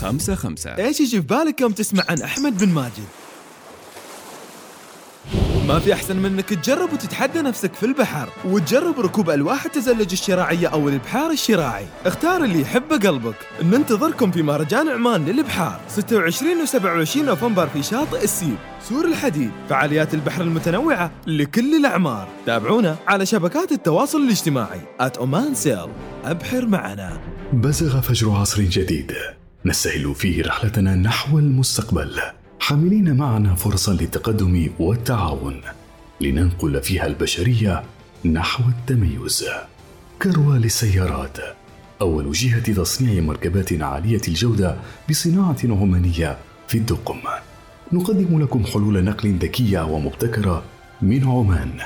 55 إيش يجي في بالك يوم تسمع عن أحمد بن ماجد؟ ما في أحسن من إنك تجرب وتتحدى نفسك في البحر وتجرب ركوب ألواح التزلج الشراعية أو الإبحار الشراعي. اختار اللي يحبه قلبك. ننتظركم في مهرجان عمان للبحار 26 و27 نوفمبر في شاطئ السيب سور الحديد فعاليات البحر المتنوعة لكل الأعمار. تابعونا على شبكات التواصل الاجتماعي. @oman sail أبحر معنا. بزغ فجر عصر جديد. نسهل فيه رحلتنا نحو المستقبل. حاملين معنا فرصا للتقدم والتعاون. لننقل فيها البشرية نحو التميز. كروى للسيارات. أول جهة تصنيع مركبات عالية الجودة بصناعة عمانية في الدقم. نقدم لكم حلول نقل ذكية ومبتكرة من عمان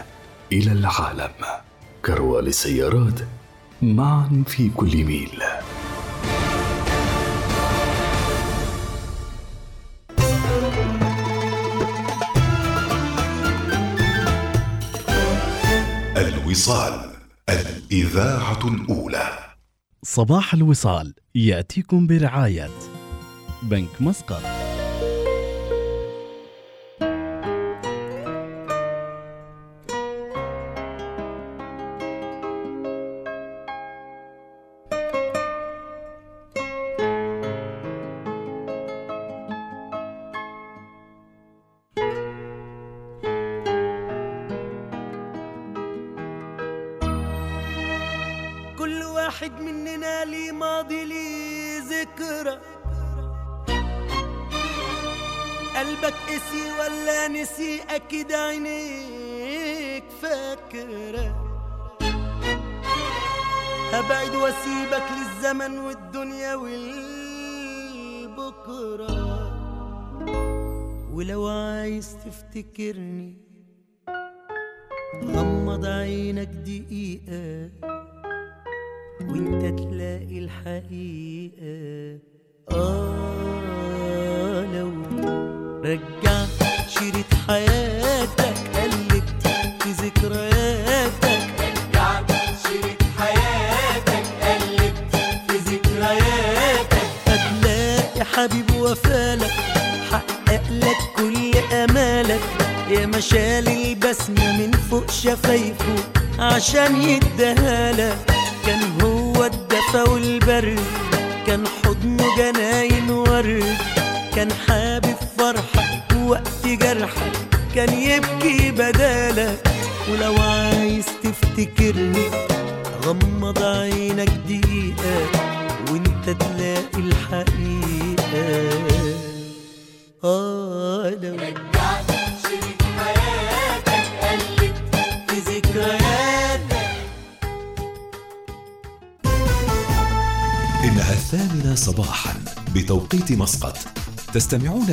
إلى العالم. كروى للسيارات معا في كل ميل. الوصال الإذاعة الأولى. صباح الوصال يأتيكم برعاية بنك مسقط. واحد مننا ليه ماضي ليه ذكرى. قلبك قسي ولا نسي أكيد عينيك فاكرة. هبعد واسيبك للزمن والدنيا والبكرة. ولو عايز تفتكرني غمض عينك دقيقة. وانت تلاقي الحقيقة. آه لو رجعت شريط حياتك قلبت في ذكرياتك. رجعت شريط حياتك قلبت في ذكرياتك. هتلاقي حبيب وفالك حقق لك كل أمالك. يا مشال البسمة من فوق شفايفه عشان يديهالك كان هو الدفا والبرد كان حضنه جناين ورد ورد كان حابب فرحك وقت جرحك كان يبكي بدالك ولو عايز تفتكرني غمض عينك دقيقة. صباحا بتوقيت مسقط. تستمعون